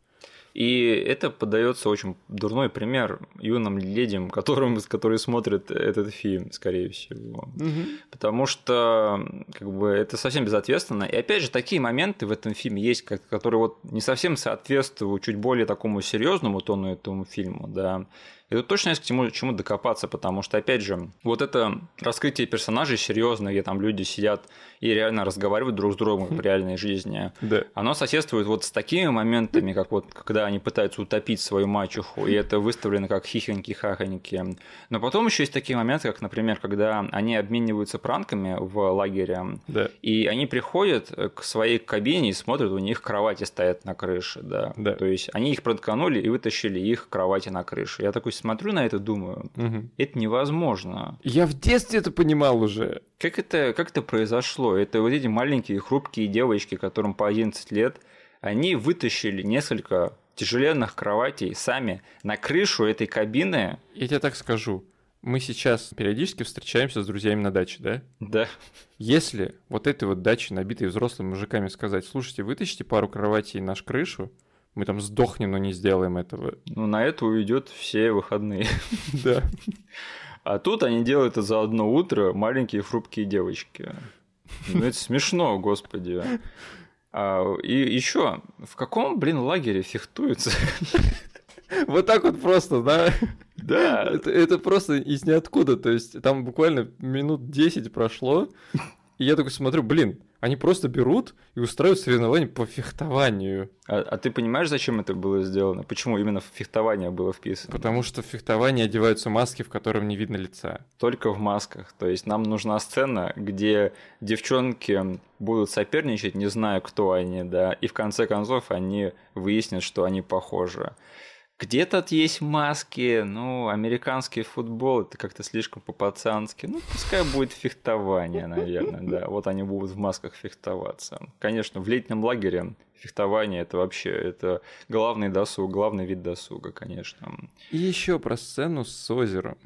И это подается очень дурной пример юным ледям, которым, которые смотрят этот фильм, скорее всего. Угу. Потому что как бы, это совсем безответственно. И опять же, такие моменты в этом фильме есть, которые вот не совсем соответствуют чуть более такому серьезному тону этому фильму. Да. И тут точно есть к чему, чему докопаться, потому что, опять же, вот это раскрытие персонажей серьезно, где там люди сидят и реально разговаривают друг с другом в (laughs) реальной жизни, Да. оно соседствует вот с такими моментами, как вот когда они пытаются утопить свою мачеху, и это выставлено как хихоньки-хахоньки. Но потом еще есть такие моменты, как, например, когда они обмениваются пранками в лагере, Да. и они приходят к своей кабине и смотрят, у них кровати стоят на крыше, да. Да. То есть они их протканули и вытащили их кровати на крышу. Я такой смотрю на это, думаю, Мгм. это невозможно. Я в детстве это понимал уже. Как это, как это произошло? Это вот эти маленькие хрупкие девочки, которым по 11 лет, они вытащили несколько тяжеленных кроватей сами на крышу этой кабины. Я тебе так скажу. Мы сейчас периодически встречаемся с друзьями на даче, да? Да. Если вот этой вот даче, набитой взрослыми мужиками, сказать, слушайте, вытащите пару кроватей на крышу, мы там сдохнем, но не сделаем этого. Ну, на это уйдет все выходные. Да. (laughs) А тут они делают это за одно утро, маленькие хрупкие девочки. Ну, это смешно, господи. А, и еще, в каком, блин, лагере фехтуются? Вот так вот просто, да? Да. Это, это просто из ниоткуда. То есть там буквально минут 10 прошло, и я такой смотрю, блин, они просто берут и устраивают соревнования по фехтованию. А, а ты понимаешь, зачем это было сделано? Почему именно фехтование было вписано? Потому что в фехтовании одеваются маски, в котором не видно лица. Только в масках. То есть нам нужна сцена, где девчонки будут соперничать, не зная, кто они, да, и в конце концов они выяснят, что они похожи. Где тут есть маски? Ну, американский футбол это как-то слишком по-пацански. Ну, пускай будет фехтование, наверное, да. Вот они будут в масках фехтоваться. Конечно, в летнем лагере фехтование это вообще это главный досуг, главный вид досуга, конечно. И еще про сцену с озером.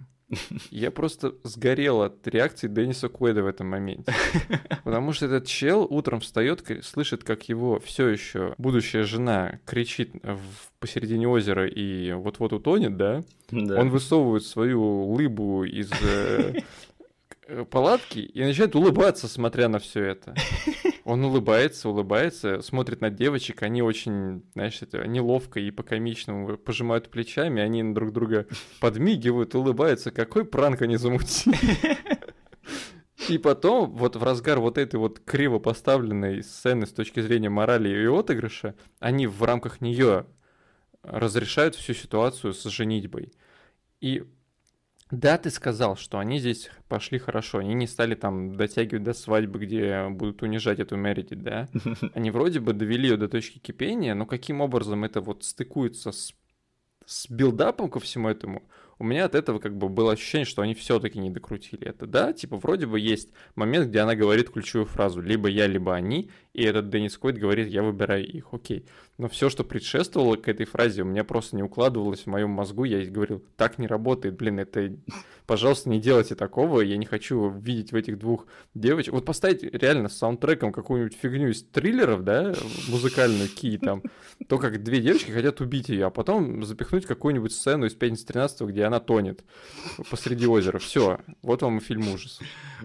Я просто сгорел от реакции Денниса Куэда в этом моменте. (laughs) Потому что этот чел утром встает, слышит, как его все еще будущая жена кричит в- посередине озера и вот-вот утонет, да? Да. Он высовывает свою лыбу из э, (laughs) к- палатки и начинает улыбаться, смотря на все это. (laughs) Он улыбается, улыбается, смотрит на девочек, они очень, знаешь, это неловко и по-комичному пожимают плечами, они друг друга (laughs) подмигивают, улыбаются. Какой пранк они замутили? (laughs) И потом, вот в разгар вот этой вот криво поставленной сцены с точки зрения морали и отыгрыша, они в рамках нее разрешают всю ситуацию с женитьбой. И да, ты сказал, что они здесь пошли хорошо, они не стали там дотягивать до свадьбы, где будут унижать эту Мередит, да? (laughs) Они вроде бы довели ее до точки кипения, но каким образом это вот стыкуется с, с build-up ом ко всему этому, у меня от этого как бы было ощущение, что они все-таки не докрутили это, да? Типа вроде бы есть момент, где она говорит ключевую фразу, либо я, либо они, и этот Деннис Куэйд говорит, я выбираю их, окей. Но все, что предшествовало к этой фразе, у меня просто не укладывалось в моем мозгу. Я говорил, так не работает, блин, это, пожалуйста, не делайте такого. Я не хочу видеть в этих двух девочек. Вот поставить реально с саундтреком какую-нибудь фигню из триллеров, да, музыкальную ки там, то как две девочки хотят убить ее, а потом запихнуть какую-нибудь сцену из пятницы 13 где она тонет посреди озера. Все, вот вам и фильм ужас.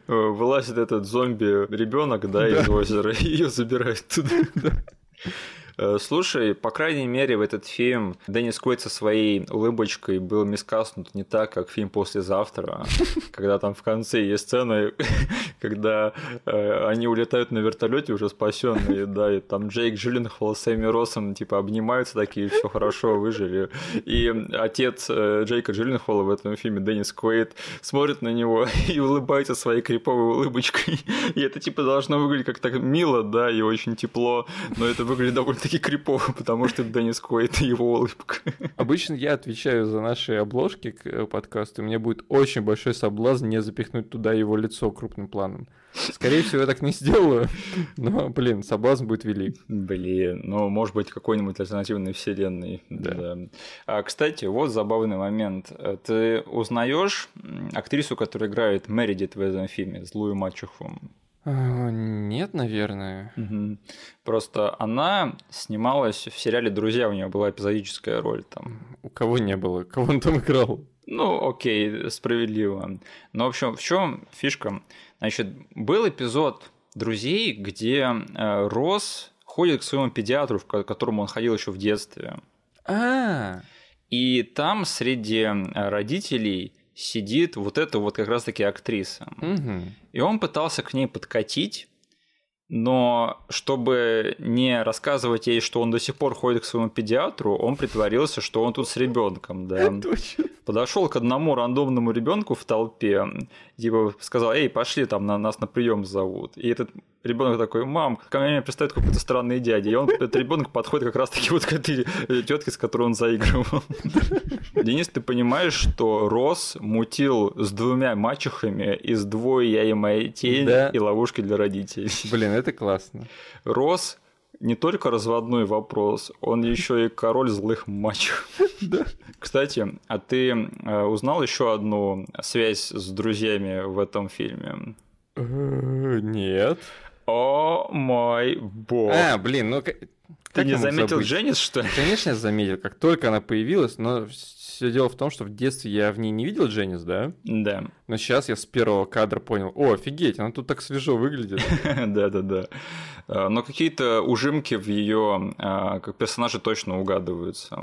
Вылазит этот зомби ребенок, да, из озера, (laughs) и ее забирают туда. (laughs) Э, Слушай, по крайней мере, в этот фильм Деннис Куэйд со своей улыбочкой был мискаснут не так, как фильм «Послезавтра», (laughs) когда там в конце есть сцена, (laughs) когда э, они улетают на вертолете уже спасенные, да, и там Джейк Джилленхол с Эми Россом типа обнимаются такие, все хорошо, выжили. И отец э, Джейка Джилленхола в этом фильме, Деннис Куэйд, смотрит на него (laughs) и улыбается своей криповой улыбочкой. И это типа должно выглядеть как-то мило, да, и очень тепло, но это выглядит довольно-таки крипово, потому что Деннис Куэйд и его улыбка. Обычно я отвечаю за наши обложки к э, подкасту, и у меня будет очень большой соблазн не запихнуть туда его лицо крупным планом. Скорее всего, я так не сделаю, но, блин, соблазн будет велик. Блин, ну, может быть, какой-нибудь альтернативной вселенной. Да. Да. А, кстати, вот забавный момент. Ты узнаешь актрису, которая играет Мередит в этом фильме, злую мачеху? А, Нет, наверное. Просто она снималась в сериале «Друзья», у нее была эпизодическая роль там. У кого не было? Кого он там играл? Ну, окей, справедливо. Но, в общем, в чем фишка? Значит, был эпизод «Друзей», где э, Росс ходит к своему педиатру, к которому он ходил еще в детстве. А, И там среди родителей сидит вот эта вот как раз-таки актриса. Угу. И он пытался к ней подкатить, но чтобы не рассказывать ей, что он до сих пор ходит к своему педиатру, он притворился, что он тут с ребенком, да. (laughs) Подошел к одному рандомному ребенку в толпе, типа сказал, эй, пошли, там на нас на прием зовут. И этот ребенок такой, мам, ко мне пристает какой-то странный дядя. И он, этот ребенок подходит как раз-таки вот к этой тетке, с которой он заигрывал. (laughs) Денис, ты понимаешь, что Рос мутил с двумя мачехами из двое я и моя тень Да. и ловушки для родителей. Блин, это классно. Рос не только разводной вопрос, он еще и король злых мачех. (laughs) Кстати, а ты э, узнал еще одну связь с друзьями в этом фильме? Э, Нет. О мой бог! А, блин, ну. Ты не заметил? Дженнис, что ли? Конечно, я заметил, как только она появилась, но все дело в том, что в детстве я в ней не видел Дженнис, да? Да, Но сейчас я с первого кадра понял, о, офигеть, она тут так свежо выглядит. да, да, да. Э, Но какие-то ужимки в ее как персонаже точно угадываются.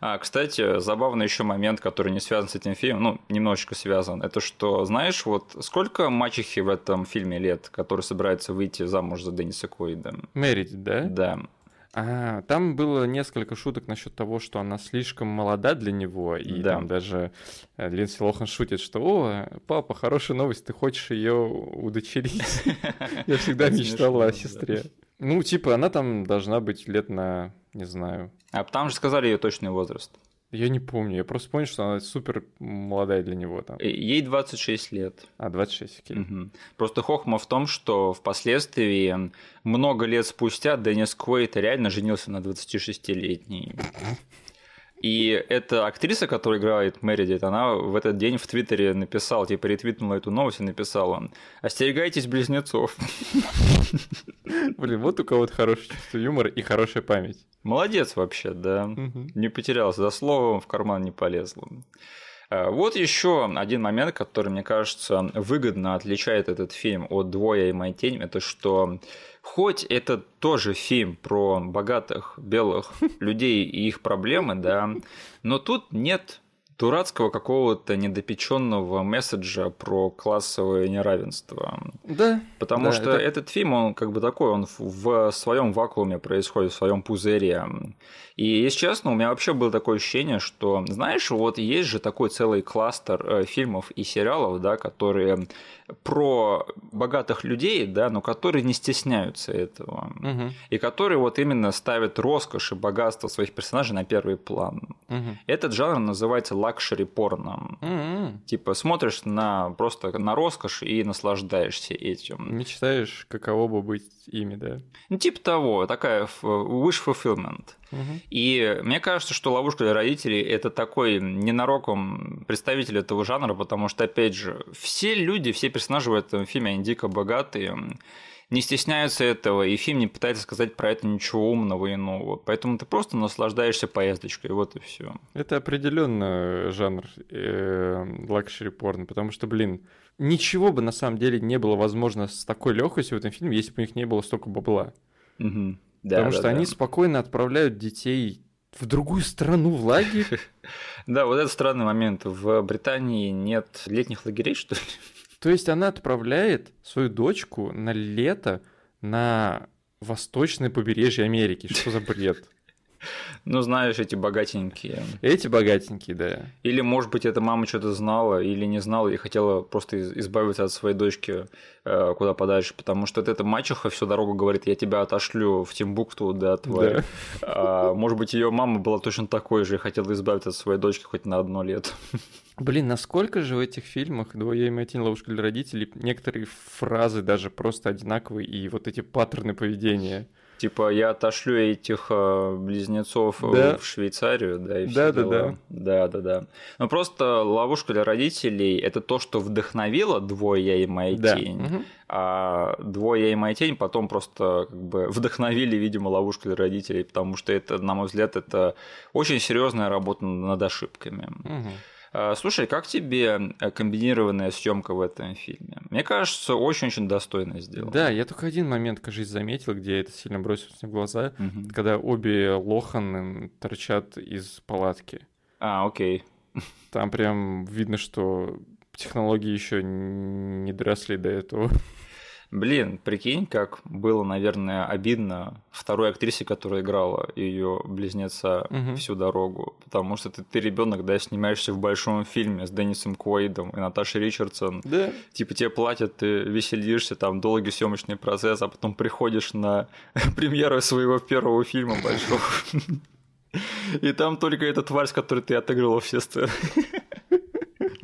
А, кстати, забавный еще момент, который не связан с этим фильмом, ну, немножечко связан, это что, знаешь, вот сколько мачехи в этом фильме лет, который собирается выйти замуж за Денниса Куэйда? Мередит, да? Да. А, там было несколько шуток насчет того, что она слишком молода для него, и Да. там даже э, Линдси Лохан шутит, что «О, папа, хорошая новость, ты хочешь ее удочерить?» (laughs) Я всегда мечтала о сестре. Ну, типа, она там должна быть лет на, не знаю, А там же сказали ее точный возраст. Я не помню, я просто помню, что она супер молодая для него там. И- Ей 26 лет. А, 26, окей. Мгм. Просто хохма в том, что впоследствии, много лет спустя, Деннис Куэйт реально женился на 26-летней. И эта актриса, которая играет Мередит, она в этот день в Твиттере написала, типа ретвитнула эту новость и написала «Остерегайтесь близнецов». (laughs) Блин, вот у кого-то хорошее чувство юмора и хорошая память. Молодец вообще, да. Не потерялся, за словом в карман не полезло. А, Вот еще один момент, который, мне кажется, выгодно отличает этот фильм от «Двое и моя тень», это что хоть это тоже фильм про богатых белых (laughs) людей и их проблемы, да, но тут нет дурацкого какого-то недопеченного месседжа про классовое неравенство. Да. Потому Да, что это- этот фильм, он как бы такой, он в- своем вакууме происходит, в своем пузыре. И, если честно, у меня вообще было такое ощущение, что, знаешь, вот есть же такой целый кластер э, фильмов и сериалов, да, которые про богатых людей, да, но которые не стесняются этого. Мгм. И которые вот именно ставят роскошь и богатство своих персонажей на первый план. Мгм. Этот жанр называется luxury порно. М-м. Типа смотришь на просто на роскошь и наслаждаешься этим. Мечтаешь, каково бы быть ими, да? Ну, типа того, такая wish fulfillment. И мне кажется, что ловушка для родителей это такой ненароком представитель этого жанра, потому что, опять же, все люди, все персонажи в этом фильме, они дико богатые, не стесняются этого, и фильм не пытается сказать про это ничего умного и нового. Поэтому ты просто наслаждаешься поездочкой, вот и все. Это определенно жанр luxury порно, потому что, блин, ничего бы на самом деле не было возможно с такой легкостью в этом фильме, если бы у них не было столько бабла. Потому что они спокойно отправляют детей в другую страну, в лагерь. (laughs) Да, вот это странный момент. В Британии нет летних лагерей, что ли? То есть она отправляет свою дочку на лето на восточное побережье Америки. Что за бред? Ну, знаешь, эти богатенькие. Эти богатенькие, да. Или, может быть, эта мама что-то знала или не знала и хотела просто из- избавиться от своей дочки э, куда подальше, потому что вот эта мачеха всю дорогу говорит, я тебя отошлю в Тимбукту, да, тварь. Да. А, может быть, ее мама была точно такой же и хотела избавиться от своей дочки хоть на одно лето. Блин, насколько же в этих фильмах «Двое и моя тень. Ловушка для родителей» некоторые фразы даже просто одинаковые, и вот эти паттерны поведения. Типа, я отошлю этих э, близнецов э, Да. в Швейцарию, да, и все Да-да-да. Да, да, да. Ну просто ловушка для родителей это то, что вдохновило двое я и моя Да. тень. Мгм. А двое я и моя тень потом просто как бы вдохновили, видимо, ловушку для родителей, потому что это, на мой взгляд, это очень серьезная работа над ошибками. Мгм. А, Слушай, как тебе э, комбинированная съемка в этом фильме? Мне кажется, очень-очень достойно сделано. Да, я только один момент, кажется, заметил, где это сильно бросилось мне в глаза, Мгм. когда обе Лохан торчат из палатки. А, окей. Там прям видно, что технологии еще не доросли до этого. Блин, прикинь, как было, наверное, обидно второй актрисе, которая играла ее близнеца угу. всю дорогу. Потому что ты, ты ребенок, да, снимаешься в большом фильме с Деннисом Куэйдом и Наташей Ричардсон. Да. Типа тебе платят, ты веселишься, там долгий съемочный процесс, а потом приходишь на (laughs) премьеру своего первого фильма большого. (laughs) И там только эта тварь, с которой ты отыгрывал все сцены. (laughs)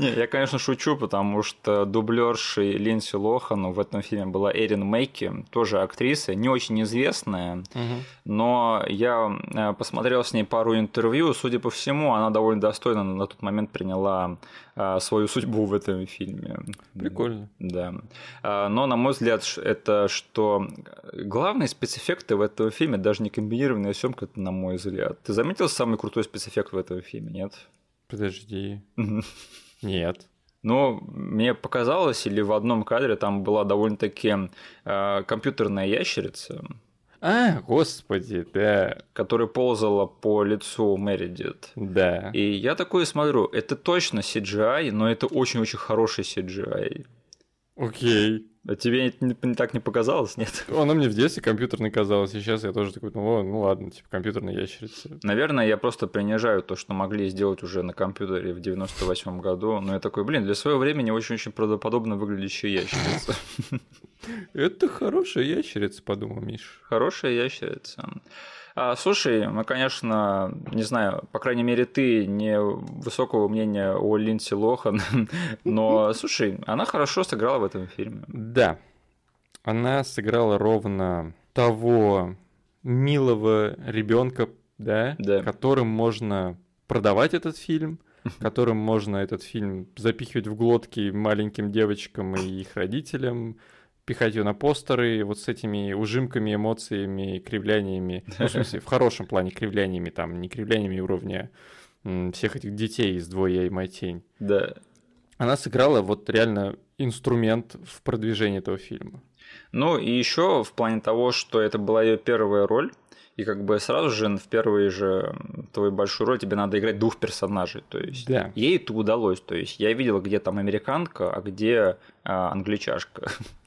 Не, я, конечно, шучу, потому что дублершей Линдси Лохан в этом фильме была Эрин Мэйки, тоже актриса, не очень известная, угу. но я э, посмотрел с ней пару интервью, судя по всему, она довольно достойно на тот момент приняла э, свою судьбу в этом фильме. Прикольно. Да. Э, но, на мой взгляд, это что главные спецэффекты в этом фильме даже не комбинированная съемка, на мой взгляд. Ты заметил самый крутой спецэффект в этом фильме, нет? Подожди. (laughs) Нет. Но мне показалось, или в одном кадре там была довольно-таки э, компьютерная ящерица. А, господи, да. Которая ползала по лицу Мэридит. Да. И я такой смотрю, это точно CGI, но это очень-очень хороший CGI. Окей. А тебе это не, так не показалось, нет? (laughs) Оно мне в детстве компьютерный казалось, и сейчас я тоже такой, ну, ну ладно, типа компьютерная ящерица. Наверное, я просто принижаю то, что могли сделать уже на компьютере в 98-м году, но я такой, блин, для своего времени очень-очень правдоподобно выглядящая ящерица. (laughs) Это хорошая ящерица, подумал Миш. Хорошая ящерица. А, слушай, мы, конечно, не знаю, по крайней мере, ты не высокого мнения о Линдси Лохан, (laughs) но, слушай, она хорошо сыграла в этом фильме. Да, она сыграла ровно того милого ребенка, да, да. которым можно продавать этот фильм, (laughs) которым можно этот фильм запихивать в глотки маленьким девочкам и их родителям, пихать ее на постеры вот с этими ужимками, эмоциями, кривляниями, (laughs) ну, в смысле, в хорошем плане кривляниями, там, не кривляниями уровня всех этих детей из «Двое и моя тень». Да. Она сыграла вот реально инструмент в продвижении этого фильма. Ну и еще в плане того, что это была ее первая роль, и как бы сразу же в первую же твою большую роль тебе надо играть двух персонажей. То есть да. ей это удалось. То есть я видел, где там американка, а где а, англичашка. (laughs)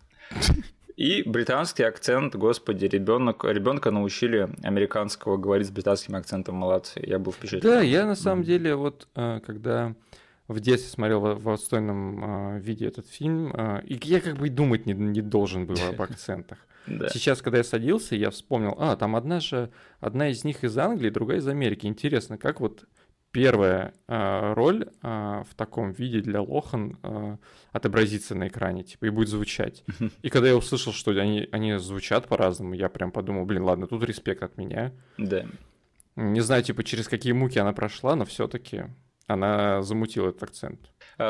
И британский акцент, господи, ребенок, ребенка научили американского говорить с британским акцентом, молодцы. Я был впечатлен. Да, я на самом деле вот э, когда в детстве смотрел в отстойном э, виде этот фильм, э, и я как бы думать не, не должен был об (laughs) акцентах. Да. Сейчас, когда я садился, я вспомнил, а, там одна же, одна из них из Англии, другая из Америки. Интересно, как вот первая э, роль э, в таком виде для Лохан э, отобразится на экране, типа, и будет звучать. (laughs) И когда я услышал, что они, они звучат по-разному, я прям подумал, блин, ладно, тут респект от меня. Да. Не знаю, типа, через какие муки она прошла, но все таки она замутила этот акцент.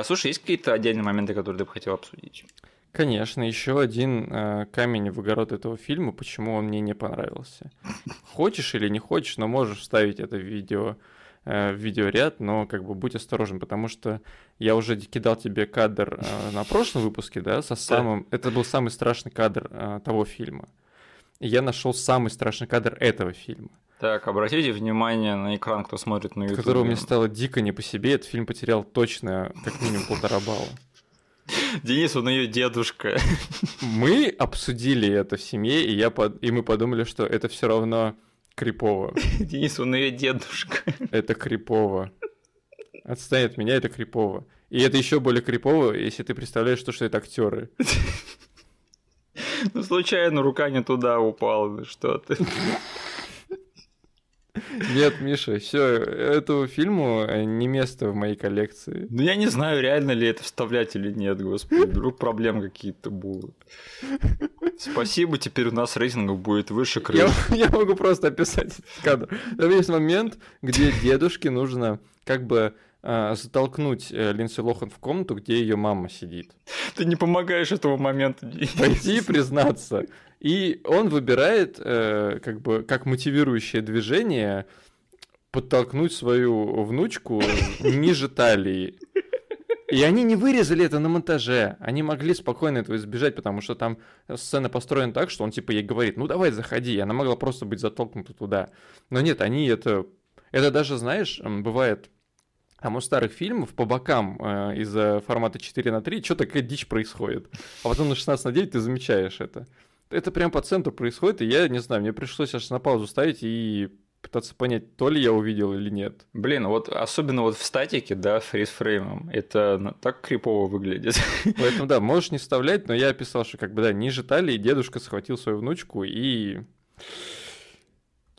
Слушай, есть какие-то отдельные моменты, которые ты бы хотел обсудить? Конечно, еще один э, камень в огород этого фильма, почему он мне не понравился. (laughs) Хочешь или не хочешь, но можешь вставить это в видео э, видеоряд, но как бы будь осторожен, потому что я уже кидал тебе кадр э, на прошлом выпуске, да, со самым... Это был самый страшный кадр э, того фильма. И я нашел самый страшный кадр этого фильма. Так, обратите внимание на экран, кто смотрит на YouTube. Которого мне стало дико не по себе. Этот фильм потерял точно как минимум полтора балла. Денис, он ее дедушка. Мы обсудили это в семье, и, я под... и мы подумали, что это все равно Крипово. (laughs) Денис, он ее дедушка. (laughs) Это крипово. Отстань от меня, это крипово. И это еще более крипово, если ты представляешь, что, что это актеры. (laughs) Ну, случайно рука не туда упала, что ты. Нет, Миша, все, этому фильму э, не место в моей коллекции. Ну, я не знаю, реально ли это вставлять или нет, господи, вдруг проблем какие-то будут. Спасибо, теперь у нас рейтинг будет выше крыши. Я, (laughs) я могу просто описать этот кадр. Там есть момент, где дедушке нужно как бы э, затолкнуть э, Линдси Лохан в комнату, где ее мама сидит. Ты не помогаешь этому моменту. Пойти и признаться. И он выбирает э, как бы как мотивирующее движение подтолкнуть свою внучку ниже талии. И они не вырезали это на монтаже. Они могли спокойно этого избежать, потому что там сцена построена так, что он типа ей говорит, ну давай заходи. И она могла просто быть затолкнута туда. Но нет, они это... Это даже, знаешь, бывает Там у старых фильмов по бокам э, из-за формата 4 на 3 что такая дичь происходит. А потом на 16 на 9 ты замечаешь это. Это прям по центру происходит, и я не знаю, мне пришлось аж на паузу ставить и пытаться понять, то ли я увидел или нет. Блин, вот особенно вот в статике, да, фризфреймом, это так крипово выглядит. (laughs) Поэтому, да, можешь не вставлять, но я описал, что как бы, да, ниже талии дедушка схватил свою внучку и...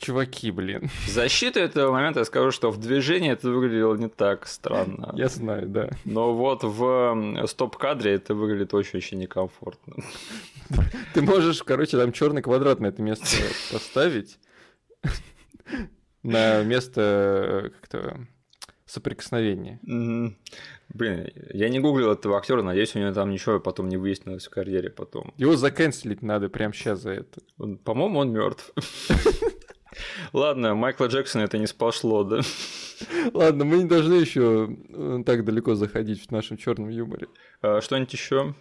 Чуваки, блин. В защиту этого момента я скажу, что в движении это выглядело не так странно. Я знаю, да. Но вот в стоп-кадре это выглядит очень-очень некомфортно. Ты можешь, короче, там черный квадрат на это место поставить на место как-то соприкосновения. Блин, я не гуглил этого актера, надеюсь, у него там ничего потом не выяснилось в карьере потом. Его заканцелить надо прямо сейчас за это. По-моему, он мертв. (laughs) Ладно, Майкла Джексона это не спасло, да? Ладно, мы не должны еще э, так далеко заходить в нашем черном юморе. А, что-нибудь еще?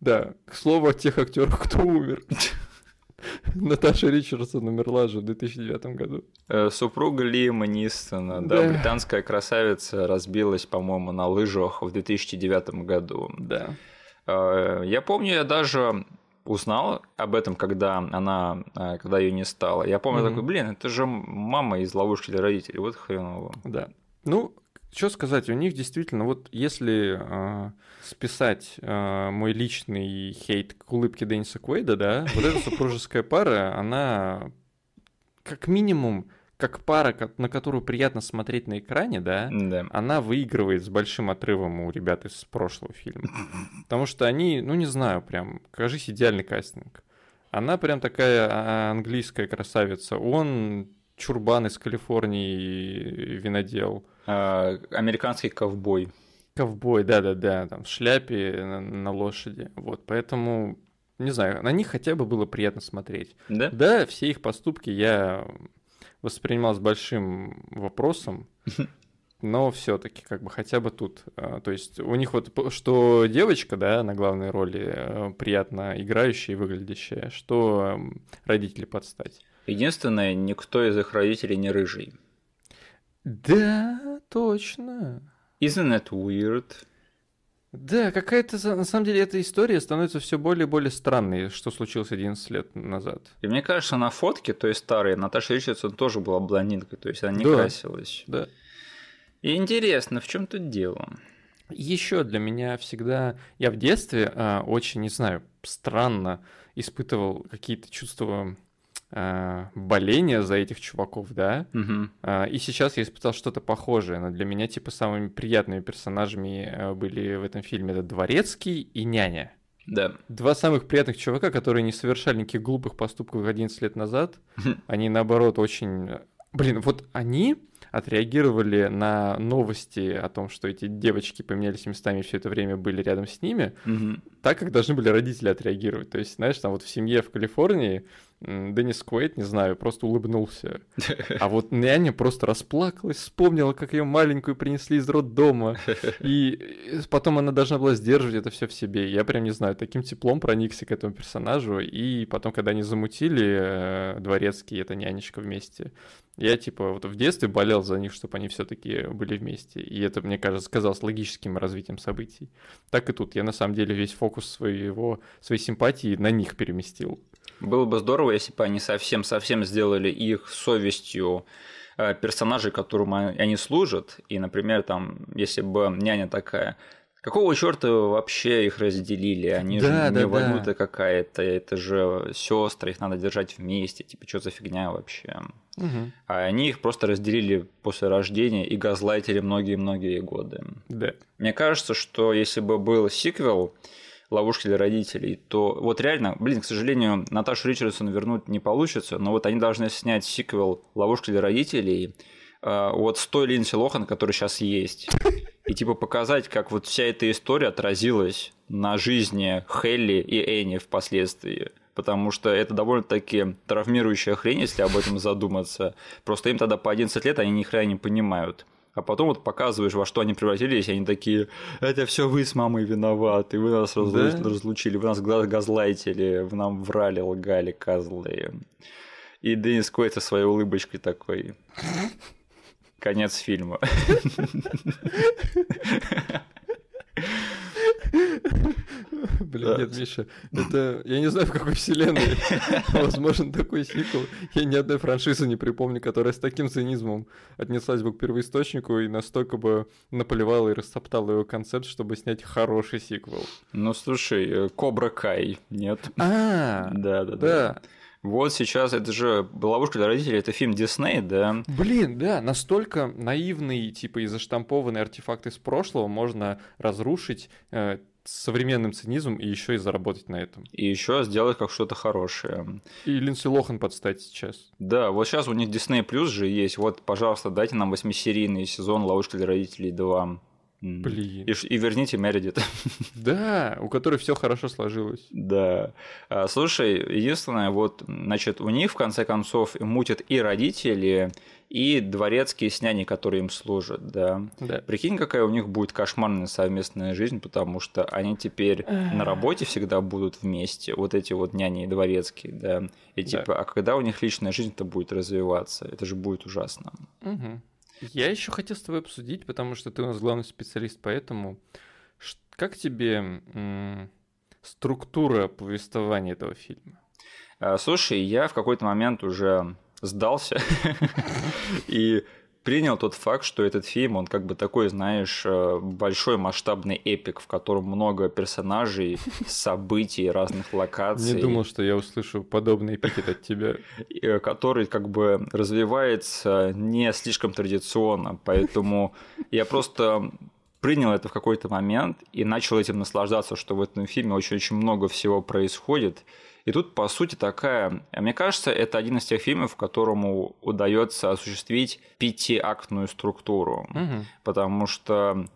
Да, к слову о тех актерах, кто умер. (laughs) Наташа Ричардсон умерла же в 2009 году. Э, супруга Лиама Нистона, да. да, британская красавица, разбилась, по-моему, на лыжах в 2009 году. Да. Э, я помню, я даже узнал об этом, когда она, э, когда ее не стало. Я помню mm-hmm. такой, блин, это же мама из ловушки для родителей, вот хреново. Да. Ну, что сказать, у них действительно, вот если э, списать э, мой личный хейт к улыбке Денниса Куэйда, да, вот эта супружеская пара, она как минимум как пара, на которую приятно смотреть на экране, да, да, она выигрывает с большим отрывом у ребят из прошлого фильма. (laughs) Потому что они, ну не знаю, прям, кажись, идеальный кастинг. Она прям такая а, английская красавица. Он чурбан из Калифорнии винодел. А, американский ковбой. Ковбой, да-да-да, там в шляпе на, на лошади. Вот, поэтому, не знаю, на них хотя бы было приятно смотреть. Да? Да, все их поступки я воспринимал с большим вопросом, но все-таки как бы хотя бы тут. А, то есть у них вот что девочка, да, на главной роли э, приятно играющая и выглядящая, что родители подстать. Единственное, никто из их родителей не рыжий. Да, точно. Isn't that weird? Да, какая-то, на самом деле, эта история становится все более и более странной, что случилось 11 лет назад. И мне кажется, на фотке, то есть старой, Наташа Ричардсон тоже была блондинкой, то есть она не да, красилась. Да. И интересно, в чем тут дело? Еще для меня всегда, я в детстве э, очень, не знаю, странно испытывал какие-то чувства боление за этих чуваков, да. Угу. И сейчас я испытал что-то похожее. Но для меня, типа, самыми приятными персонажами э, были в этом фильме это Дворецкий и Няня. Да. Два самых приятных чувака, которые не совершали никаких глупых поступков 11 лет назад. Они, наоборот, очень... Блин, вот они отреагировали на новости о том, что эти девочки поменялись местами и все это время были рядом с ними, угу. так как должны были родители отреагировать. То есть, знаешь, там вот в семье в Калифорнии Деннис Куэйт, не знаю, просто улыбнулся. (laughs) А вот няня просто расплакалась, вспомнила, как ее маленькую принесли из роддома. (laughs) И потом она должна была сдерживать это все в себе. Я прям не знаю, таким теплом проникся к этому персонажу. И потом, когда они замутили э, дворецкий, это нянечка вместе, я типа вот в детстве болел за них, чтобы они все-таки были вместе. И это, мне кажется, сказалось логическим развитием событий. Так и тут. Я на самом деле весь фокус своего, своей симпатии на них переместил. Было бы здорово, если бы они совсем-совсем сделали их совестью э, персонажей, которым они служат. И, например, там, если бы няня такая, Какого черта вообще их разделили? Они да, же да, не валюта да. какая-то, это же сестры, их надо держать вместе. Типа, что за фигня вообще? Угу. А они их просто разделили после рождения и газлайтили многие-многие годы. Да. Мне кажется, что если бы был сиквел, ловушки для родителей, то вот реально, блин, к сожалению, Наташу Ричардсон вернуть не получится, но вот они должны снять сиквел ловушки для родителей э, вот с той Линдси Лохан, которая сейчас есть. И типа показать, как вот вся эта история отразилась на жизни Хелли и Энни впоследствии. Потому что это довольно-таки травмирующая хрень, если об этом задуматься. Просто им тогда по 11 лет они ни хрена не понимают а потом вот показываешь, во что они превратились, и они такие, это все вы с мамой виноваты, вы нас разлу... да? разлучили, вы нас газлайтили, вы нам врали, лгали, козлы. И Денис Куэйт со своей улыбочкой такой. Конец фильма. Блин, нет, Миша, это... Я не знаю, в какой вселенной возможен такой сиквел. Я ни одной франшизы не припомню, которая с таким цинизмом отнеслась бы к первоисточнику и настолько бы наполевала и растоптала его концепт, чтобы снять хороший сиквел. Ну, слушай, э, Кобра Кай, нет? А, да, да, да. Вот сейчас это же «Ловушка для родителей» — это фильм Дисней, да? Блин, да, настолько наивный, типа, и заштампованный артефакт из прошлого можно разрушить э, современным цинизмом и еще и заработать на этом. И еще сделать как что-то хорошее. И Линдси Лохан подстать сейчас. Да, вот сейчас у них Disney Plus же есть. Вот, пожалуйста, дайте нам восьмисерийный сезон «Ловушка для родителей 2». Блин. И, и верните Мередит. (laughs) Да, у которой все хорошо сложилось. Да. А, слушай, единственное, вот, значит, у них в конце концов мутят и родители, и дворецкие с няней, которые им служат, да. да. Прикинь, какая у них будет кошмарная совместная жизнь, потому что они теперь на работе всегда будут вместе, вот эти вот няни и дворецкие, да. И типа, да. а когда у них личная жизнь-то будет развиваться? Это же будет ужасно. Угу. Я еще хотел с тобой обсудить, потому что ты у нас главный специалист, поэтому как тебе структура повествования этого фильма? А, слушай, я в какой-то момент уже сдался (laughs) и принял тот факт, что этот фильм, он как бы такой, знаешь, э, большой масштабный эпик, в котором много персонажей, (laughs) событий, разных локаций. Не думал, что я услышу подобный эпитет от тебя. Э, который как бы развивается не слишком традиционно, поэтому я просто принял это в какой-то момент и начал этим наслаждаться, что в этом фильме очень-очень много всего происходит, и тут, по сути, такая... Мне кажется, это один из тех фильмов, которому удается осуществить пятиактную структуру. Угу. Потому что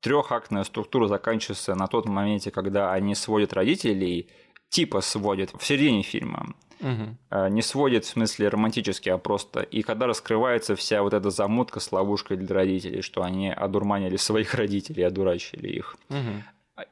трехактная структура заканчивается на тот моменте, когда они сводят родителей, типа сводят в середине фильма. Угу. Не сводит в смысле романтически, а просто. И когда раскрывается вся вот эта замутка с ловушкой для родителей, что они одурманили своих (laughs) родителей, одурачили их. Угу.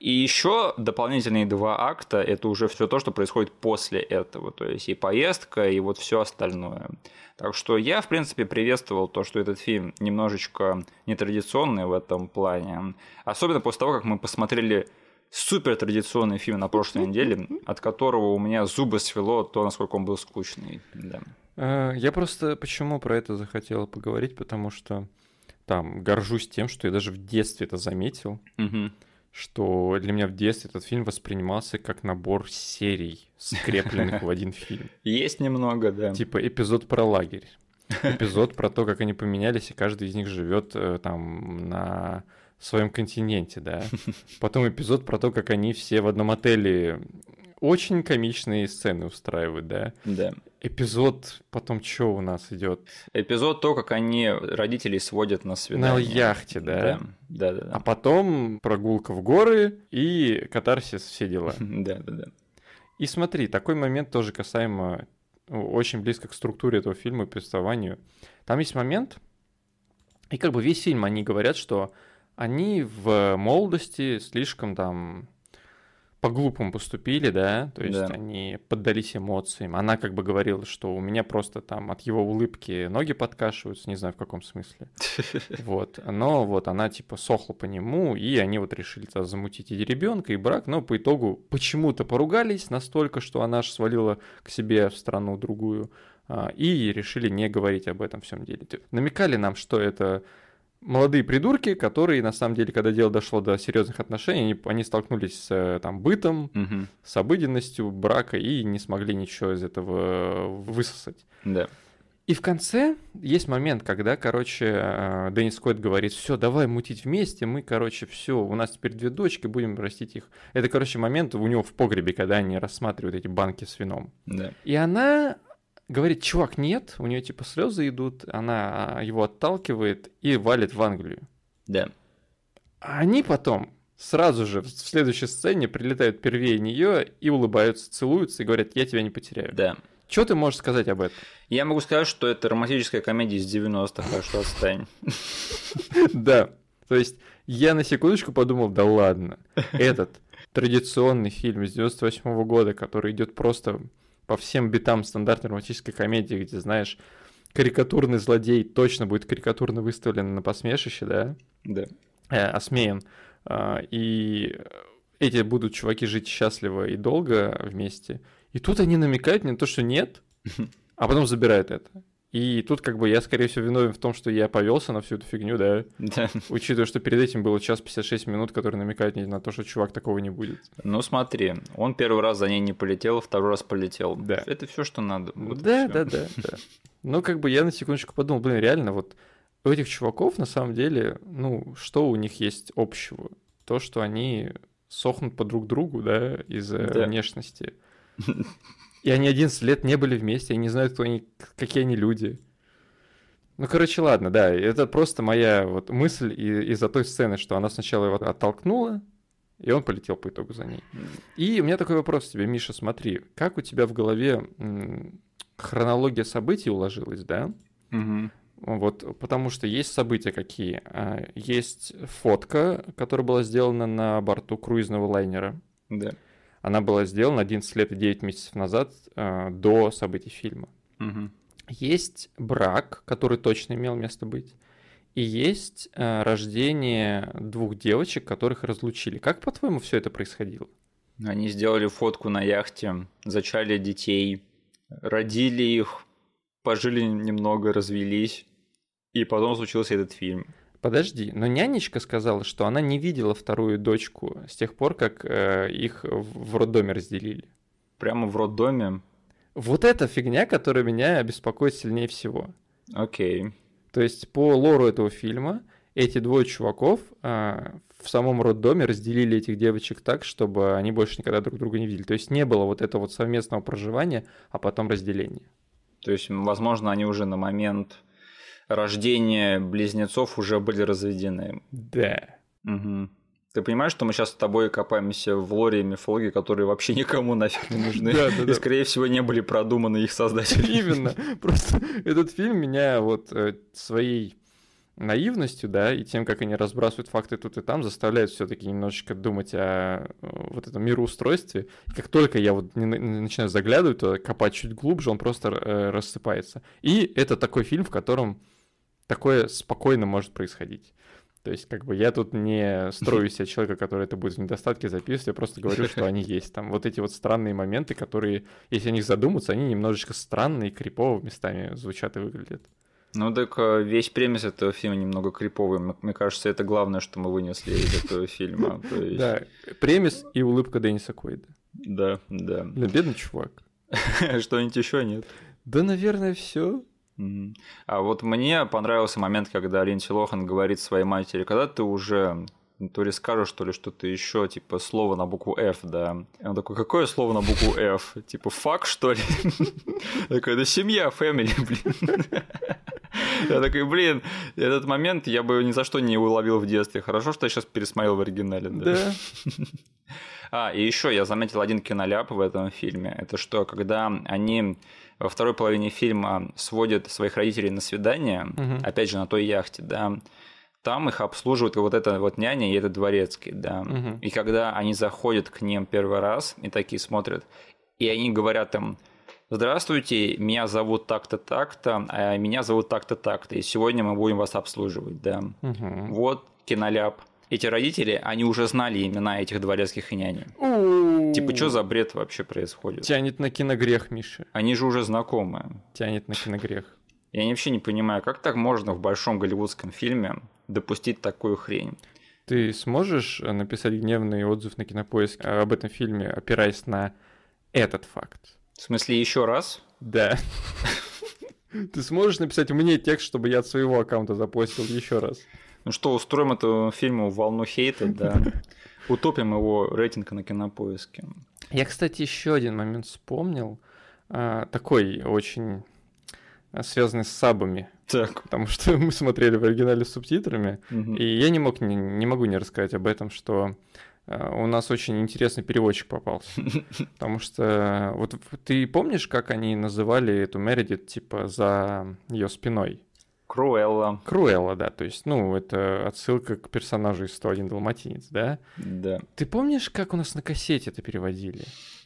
И еще дополнительные два акта это уже все то, что происходит после этого, то есть и поездка, и вот все остальное. Так что я, в принципе, приветствовал то, что этот фильм немножечко нетрадиционный в этом плане. Особенно после того, как мы посмотрели супер традиционный фильм на прошлой неделе, от которого у меня зубы свело то, насколько он был скучный. Да. А, я просто почему про это захотел поговорить, потому что там горжусь тем, что я даже в детстве это заметил. Угу что для меня в детстве этот фильм воспринимался как набор серий, скрепленных в один фильм. (laughs) Есть немного, да. Типа эпизод про лагерь, эпизод про то, как они поменялись, и каждый из них живет э, там на своем континенте, да. (laughs) Потом эпизод про то, как они все в одном отеле очень комичные сцены устраивают, да? Да. Эпизод потом что у нас идет? Эпизод то, как они родителей сводят на свидание. На яхте, да? Да, да, да. А потом прогулка в горы и катарсис, все дела. (laughs) Да, да, да. И смотри, такой момент тоже касаемо ну, очень близко к структуре этого фильма и повествованию. Там есть момент, и как бы весь фильм они говорят, что они в молодости слишком там по-глупому поступили, да, то есть да. они поддались эмоциям. Она как бы говорила, что у меня просто там от его улыбки ноги подкашиваются, не знаю в каком смысле. (laughs) Вот, но вот она типа сохла по нему, и они вот решили замутить и ребенка, и брак, но по итогу почему-то поругались настолько, что она аж свалила к себе в страну другую, а, и решили не говорить об этом всем деле. Намекали нам, что это молодые придурки, которые, на самом деле, когда дело дошло до серьезных отношений, они, они столкнулись с э, там, бытом, угу. с обыденностью брака и не смогли ничего из этого высосать. Да. И в конце есть момент, когда, короче, э, Деннис Койт говорит, все, давай мутить вместе, мы, короче, все, у нас теперь две дочки, будем растить их. Это, короче, момент у него в погребе, когда они рассматривают эти банки с вином. Да. И она говорит, чувак, нет, у нее типа слезы идут, она его отталкивает и валит в Англию. Да. А они потом сразу же в следующей сцене прилетают первее нее и улыбаются, целуются и говорят, я тебя не потеряю. Да. Что ты можешь сказать об этом? Я могу сказать, что это романтическая комедия из 90-х, так что отстань. (laughs) Да. То есть я на секундочку подумал, да ладно, этот традиционный фильм из 98 -го года, который идет просто по всем битам стандартной романтической комедии, где, знаешь, карикатурный злодей точно будет карикатурно выставлен на посмешище, да? Да. Э, осмеян. Э, и эти будут чуваки жить счастливо и долго вместе. И тут они намекают мне на то, что нет, (laughs) а потом забирают это. И тут как бы я, скорее всего, виновен в том, что я повелся на всю эту фигню, да? Да. (laughs) Учитывая, что перед этим было час 56 минут, который намекает мне на то, что чувак такого не будет. Ну смотри, он первый раз за ней не полетел, второй раз полетел. Да. Это все, что надо. Вот да, да, да, да. Ну, как бы я на секундочку подумал, блин, реально, вот у этих чуваков на самом деле, ну, что у них есть общего? То, что они сохнут по друг другу, да, из-за Да. внешности. (laughs) И они 11 лет не были вместе, они не знают, кто они, какие они люди. Ну, короче, ладно, да, это просто моя вот мысль и- из-за той сцены, что она сначала его оттолкнула, и он полетел по итогу за ней. И у меня такой вопрос тебе, Миша, смотри, как у тебя в голове хронология событий уложилась, да? Мгм. Вот, потому что есть события какие. А, Есть фотка, которая была сделана на борту круизного лайнера. Да. Она была сделана 11 лет и 9 месяцев назад, а, до событий фильма. Мгм. Есть брак, который точно имел место быть. И есть а, рождение двух девочек, которых разлучили. Как, по-твоему, все это происходило? Они сделали фотку на яхте, зачали детей, родили их, пожили немного, развелись, и потом случился этот фильм. Подожди, но нянечка сказала, что она не видела вторую дочку с тех пор, как э, их в роддоме разделили. Прямо в роддоме. Вот эта фигня, которая меня беспокоит сильнее всего. Окей. То есть по лору этого фильма эти двое чуваков а, в самом роддоме разделили этих девочек так, чтобы они больше никогда друг друга не видели. То есть не было вот этого вот совместного проживания, а потом разделения. То есть, возможно, они уже на момент рождения близнецов уже были разведены. Да. Мгм. Ты понимаешь, что мы сейчас с тобой копаемся в лоре и мифологии, которые вообще никому нафиг не нужны. Да, да, И, да. скорее всего, не были продуманы их создателями. Именно. Просто этот фильм меня вот э, своей наивностью, да, и тем, как они разбрасывают факты тут и там, заставляет все-таки немножечко думать о э, вот этом мироустройстве. И как только я вот начинаю заглядывать, то копать чуть глубже, он просто э, рассыпается. И это такой фильм, в котором такое спокойно может происходить. То есть, как бы я тут не строю себя человека, который это будет в недостатке записывать, я просто говорю, что они есть. Там вот эти вот странные моменты, которые, если о них задуматься, они немножечко странные, крипово местами звучат и выглядят. Ну так э, весь премис этого фильма немного криповый. Мне кажется, это главное, что мы вынесли из этого фильма. (laughs) Есть, Да, премис и улыбка Денниса Куэйда. да, да. Блин, бедный чувак. (laughs) Что-нибудь еще нет? Да, наверное, все. А вот мне понравился момент, когда Линдси Лохан говорит своей матери, когда ты уже то ли скажешь, то ли что-то еще, типа слово на букву F, да. И он такой, какое слово на букву F? Типа фак, что ли? (laughs) Такой, да семья, family, блин. (laughs) Я такой, блин, этот момент я бы ни за что не уловил в детстве. Хорошо, что я сейчас пересмотрел в оригинале. Да. (laughs) А, и еще я заметил один киноляп в этом фильме. Это что, когда они во второй половине фильма сводят своих родителей на свидание, Мгм. опять же, на той яхте, да, там их обслуживает вот эта вот няня и этот дворецкий, да. Мгм. И когда они заходят к ним первый раз и такие смотрят, и они говорят им, здравствуйте, меня зовут так-то, так-то, а меня зовут так-то, так-то, и сегодня мы будем вас обслуживать, да. Мгм. Вот киноляп. Эти родители, они уже знали имена этих дворецких и няни. Типа, что за бред вообще происходит? Тянет на киногрех, Миша. Они же уже знакомы. Тянет на киногрех. Я вообще не понимаю, как так можно в большом голливудском фильме допустить такую хрень? Ты сможешь э, написать гневный отзыв на кинопоиск э, об этом фильме, опираясь на этот факт? В смысле, еще раз? Да. (laughs) Ты сможешь написать мне текст, чтобы я от своего аккаунта запостил еще раз? Ну что, устроим этому фильму волну хейта, да. (laughs) Утопим его рейтинг на кинопоиске. Я, кстати, еще один момент вспомнил. а, такой очень а, связанный с сабами. Так. Потому что (laughs) мы смотрели в оригинале с субтитрами. мгм. И я не мог, не, не могу не рассказать об этом, что э, у нас очень интересный переводчик попался. (laughs) Потому что вот ты помнишь, как они называли эту Мередит, типа, за ее спиной? Круэлла, Круэлла, да, то есть, ну, это отсылка к персонажу из 101 Далматинец, да? да. Ты помнишь, как у нас на кассете это переводили?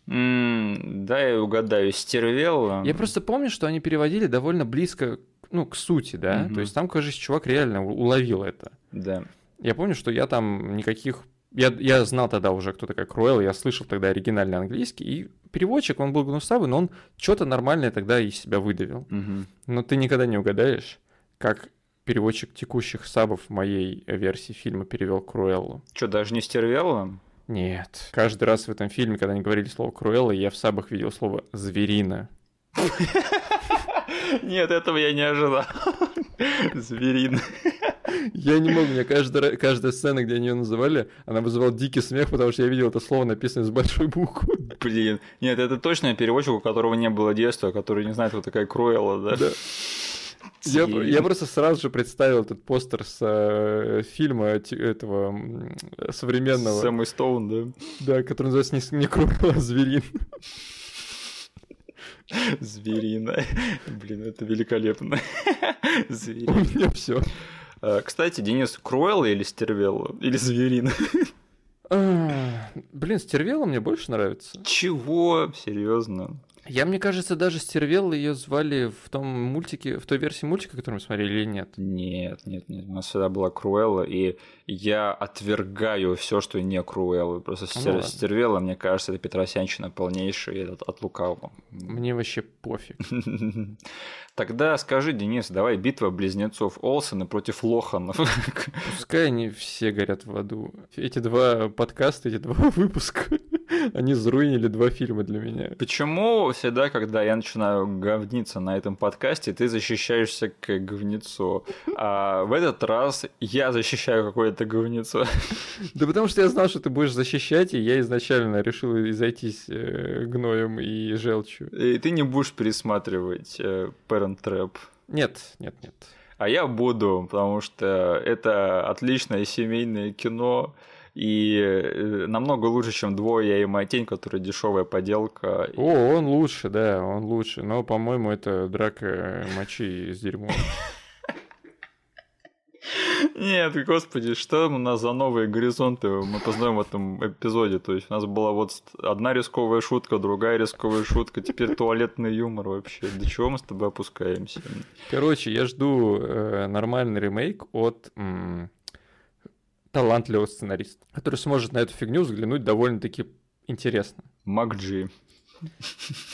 М, Да, я угадаю, Стервелла. Я просто помню, что они переводили довольно близко ну, к сути, да. Мгм. То есть там, кажется, чувак реально уловил это. Да. Я помню, что я там никаких... Я, я знал тогда уже, кто такая Круэлла, я слышал тогда оригинальный английский, и переводчик, он был гнусавый, но он что-то нормальное тогда из себя выдавил. Мгм. Но ты никогда не угадаешь, как переводчик текущих сабов моей версии фильма перевел Круэллу. Что, даже не стервела? Нет. Каждый раз в этом фильме, когда они говорили слово Круэлла, я в сабах видел слово «зверина». Нет, этого я не ожидал. Зверин. Я не мог, мне каждый, ра- каждая сцена, где они ее называли, она вызывала дикий смех, потому что я видел это слово написанное с большой буквы. Блин. Нет, это точно переводчик, у которого не было детства, который не знает, кто такая Круэлла, да? Да. Я, я просто сразу же представил этот постер с э, фильма этого современного, Сэм и Стоун, да? да, который называется не, не Круэлла, а Зверин. Зверина. Блин, это великолепно. У Зверина. меня все. А, Кстати, Денис, Круэлла или Стервелла? Или Зверина? Блин, Стервелла мне больше нравится. Чего? Серьезно? Я, мне кажется, даже Стервелла ее звали в том мультике, в той версии мультика, который мы смотрели, или нет? Нет, нет, нет. У нас всегда была Круэлла, и я отвергаю все, что не Круэлла. Просто Ну стер... ладно. Стервелла, мне кажется, это Петросянщина полнейшая от, от лукавого. Мне вообще пофиг. (laughs) Тогда скажи, Денис, давай битва близнецов Олсена против Лоханов. Пускай они все горят в аду. Эти два подкаста, эти два (laughs) выпуска, (laughs) они заруинили два фильма для меня. Почему всегда, когда я начинаю говниться на этом подкасте, ты защищаешься к говнецу, а в этот раз я защищаю какое-то говнецо? (laughs) Да потому что я знал, что ты будешь защищать, и я изначально решил изойтись э, гноем и желчью. И ты не будешь пересматривать э, Parent Trap. Нет, нет, нет. А я буду, потому что это отличное семейное кино, и э, намного лучше, чем «Двое и моя тень», которая дешевая поделка. О, он лучше, да, он лучше. Но, по-моему, это драка мочи с дерьмом. Нет, господи, что у нас за новые горизонты мы познаем в этом эпизоде? То есть у нас была вот одна рисковая шутка, другая рисковая шутка, теперь туалетный юмор вообще. До чего мы с тобой опускаемся? Короче, я жду э, нормальный ремейк от м, талантливого сценариста, который сможет на эту фигню взглянуть довольно-таки интересно. Макджи.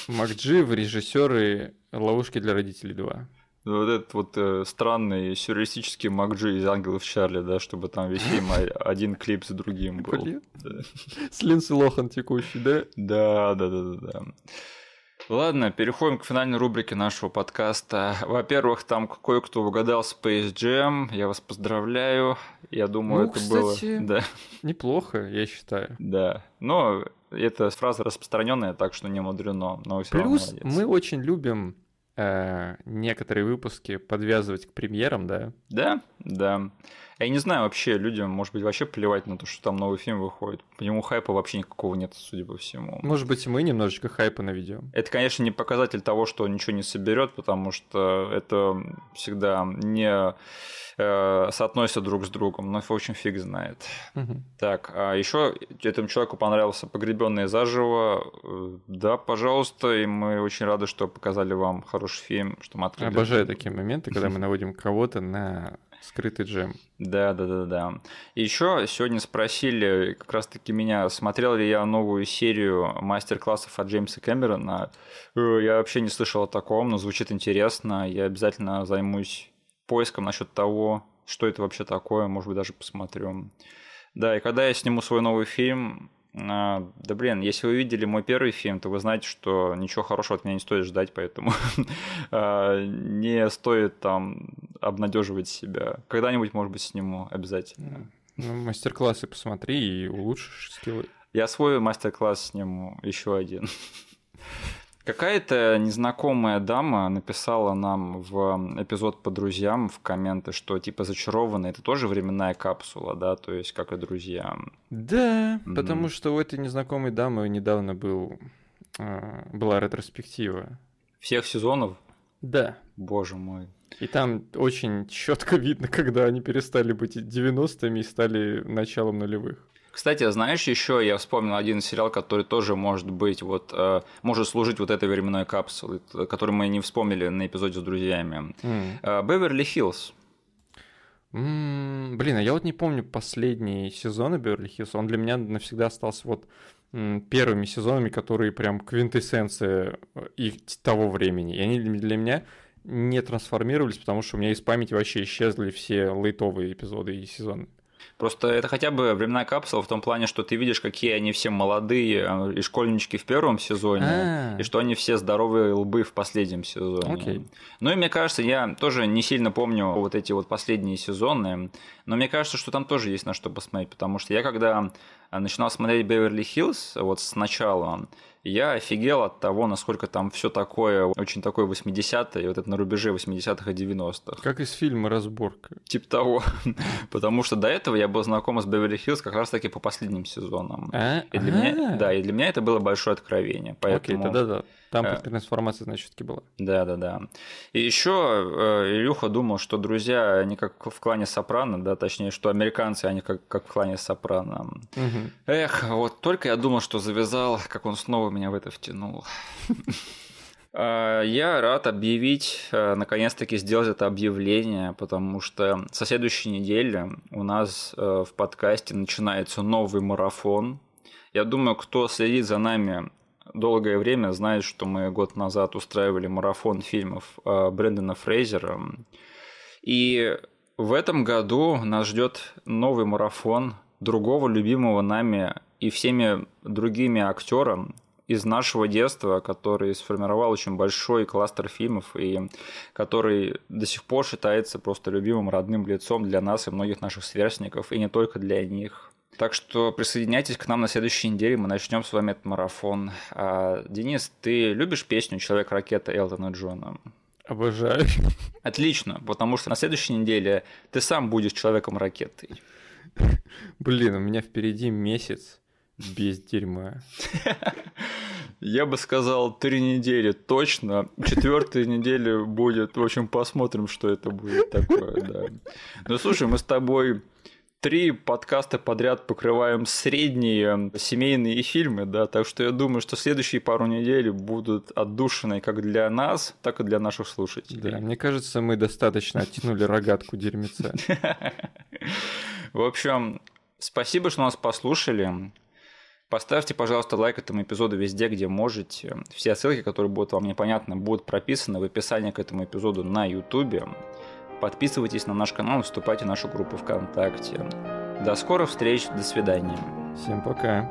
Макджи в режиссеры «Ловушки для родителей 2». Вот этот вот э, странный сюрреалистический Макджи из «Ангелов Чарли», да, чтобы там весь фильм один клип за другим был. С Линдси Лохан текущий, да? Да, да, да, да, да. Ладно, переходим к финальной рубрике нашего подкаста. Во-первых, там кое-кто угадал Space Jam. Я вас поздравляю. Я думаю, Ну, это кстати, было. Да, Неплохо, я считаю. да. Но это фраза распространенная, так что не мудрено. Но равно Плюс молодец. мы очень любим э, некоторые выпуски подвязывать к премьерам, да? Да, да. Я не знаю, вообще людям, может быть, вообще плевать на то, что там новый фильм выходит. По нему хайпа вообще никакого нет, судя по всему. Может быть, мы немножечко хайпа наведем. Это, конечно, не показатель того, что он ничего не соберет, потому что это всегда не э, соотносится друг с другом, но, в общем, фиг знает. Так, а еще этому человеку понравился «Погребенные заживо». Э, Да, пожалуйста, и мы очень рады, что показали вам хороший фильм, что мы открыли. Обожаю такие моменты, когда мы наводим кого-то на скрытый джем. Да, да, да, да. И еще сегодня спросили как раз-таки меня, смотрел ли я новую серию мастер-классов от Джеймса Кэмерона. Э, Я вообще не слышал о таком, но звучит интересно. Я обязательно займусь поиском насчет того, что это вообще такое, может быть, даже посмотрю. Да, и когда я сниму свой новый фильм, да блин, если вы видели мой первый фильм, то вы знаете, что ничего хорошего от меня не стоит ждать, поэтому (laughs) а, не стоит там обнадеживать себя. Когда-нибудь, может быть, сниму обязательно. Ну, мастер-классы посмотри и улучшишь скиллы. Я свой мастер-класс сниму, еще один. (laughs) Какая-то незнакомая дама написала нам в эпизод по друзьям в комменты, что типа зачарованная это тоже временная капсула, да, то есть как и друзья. Да, Мгм. потому что у этой незнакомой дамы недавно был, а, была ретроспектива. Всех сезонов, Да. боже мой. И там очень четко видно, (laughs) когда они перестали быть 90-ми и стали началом нулевых. Кстати, знаешь, еще я вспомнил один сериал, который тоже может быть вот э, может служить вот этой временной капсулой, который мы не вспомнили на эпизоде с друзьями. Беверли Хиллз. Блин, а я вот не помню последние сезоны Беверли Хиллз. Он для меня навсегда остался вот первыми сезонами, которые прям квинтэссенция э, их того времени. И они для меня не трансформировались, потому что у меня из памяти вообще исчезли все лейтовые эпизоды и сезоны. Просто это хотя бы временная капсула в том плане, что ты видишь, какие они все молодые а, и школьнички в первом сезоне, А-а-а. и что они все здоровые лбы в последнем сезоне. Окей. Ну и мне кажется, я тоже не сильно помню вот эти вот последние сезоны, но мне кажется, что там тоже есть на что посмотреть, потому что я когда начинал смотреть Беверли-Хиллз вот сначала, я офигел от того, насколько там все такое, очень такое 80-е, вот это на рубеже 80-х и 90-х. Как из фильма «Разборка». Типа того. (laughs) Потому что до этого я был знаком с Беверли Хиллз как раз таки по последним сезонам. А? И для меня, да, и для меня это было большое откровение. Поэтому... Окей, тогда да. Там э, трансформация, значит, все-таки была. Да, да, да. И еще э, Илюха думал, что друзья, они как в клане Сопрано, да, точнее, что американцы, они как, как в клане Сопрано. Угу. Эх, вот только я думал, что завязал, как он снова меня в это втянул. А, я рад объявить, э, наконец-таки сделать это объявление, потому что со следующей недели у нас в подкасте начинается новый марафон. Я думаю, кто следит за нами долгое время знает, что мы год назад устраивали марафон фильмов э, Брэндона Фрейзера. И в этом году нас ждет новый марафон другого любимого нами и всеми другими актером из нашего детства, который сформировал очень большой кластер фильмов и который до сих пор считается просто любимым родным лицом для нас и многих наших сверстников, и не только для них. Так что присоединяйтесь к нам на следующей неделе, мы начнем с вами этот марафон. А, Денис, ты любишь песню «Человек-ракета» Элтона Джона? Обожаю. Отлично, потому что на следующей неделе ты сам будешь человеком-ракетой. Блин, у меня впереди месяц без дерьма. Я бы сказал, три недели точно. Четвертая неделя будет. В общем, посмотрим, что это будет такое, да. Ну слушай, мы с тобой три подкаста подряд покрываем средние семейные фильмы, да, так что я думаю, что следующие пару недель будут отдушенные как для нас, так и для наших слушателей. Да, мне кажется, мы достаточно оттянули рогатку дерьмеца. В общем, спасибо, что нас послушали. Поставьте, пожалуйста, лайк этому эпизоду везде, где можете. Все ссылки, которые будут вам непонятны, будут прописаны в описании к этому эпизоду на YouTube. Подписывайтесь на наш канал, вступайте в нашу группу ВКонтакте. До скорых встреч, до свидания. Всем пока.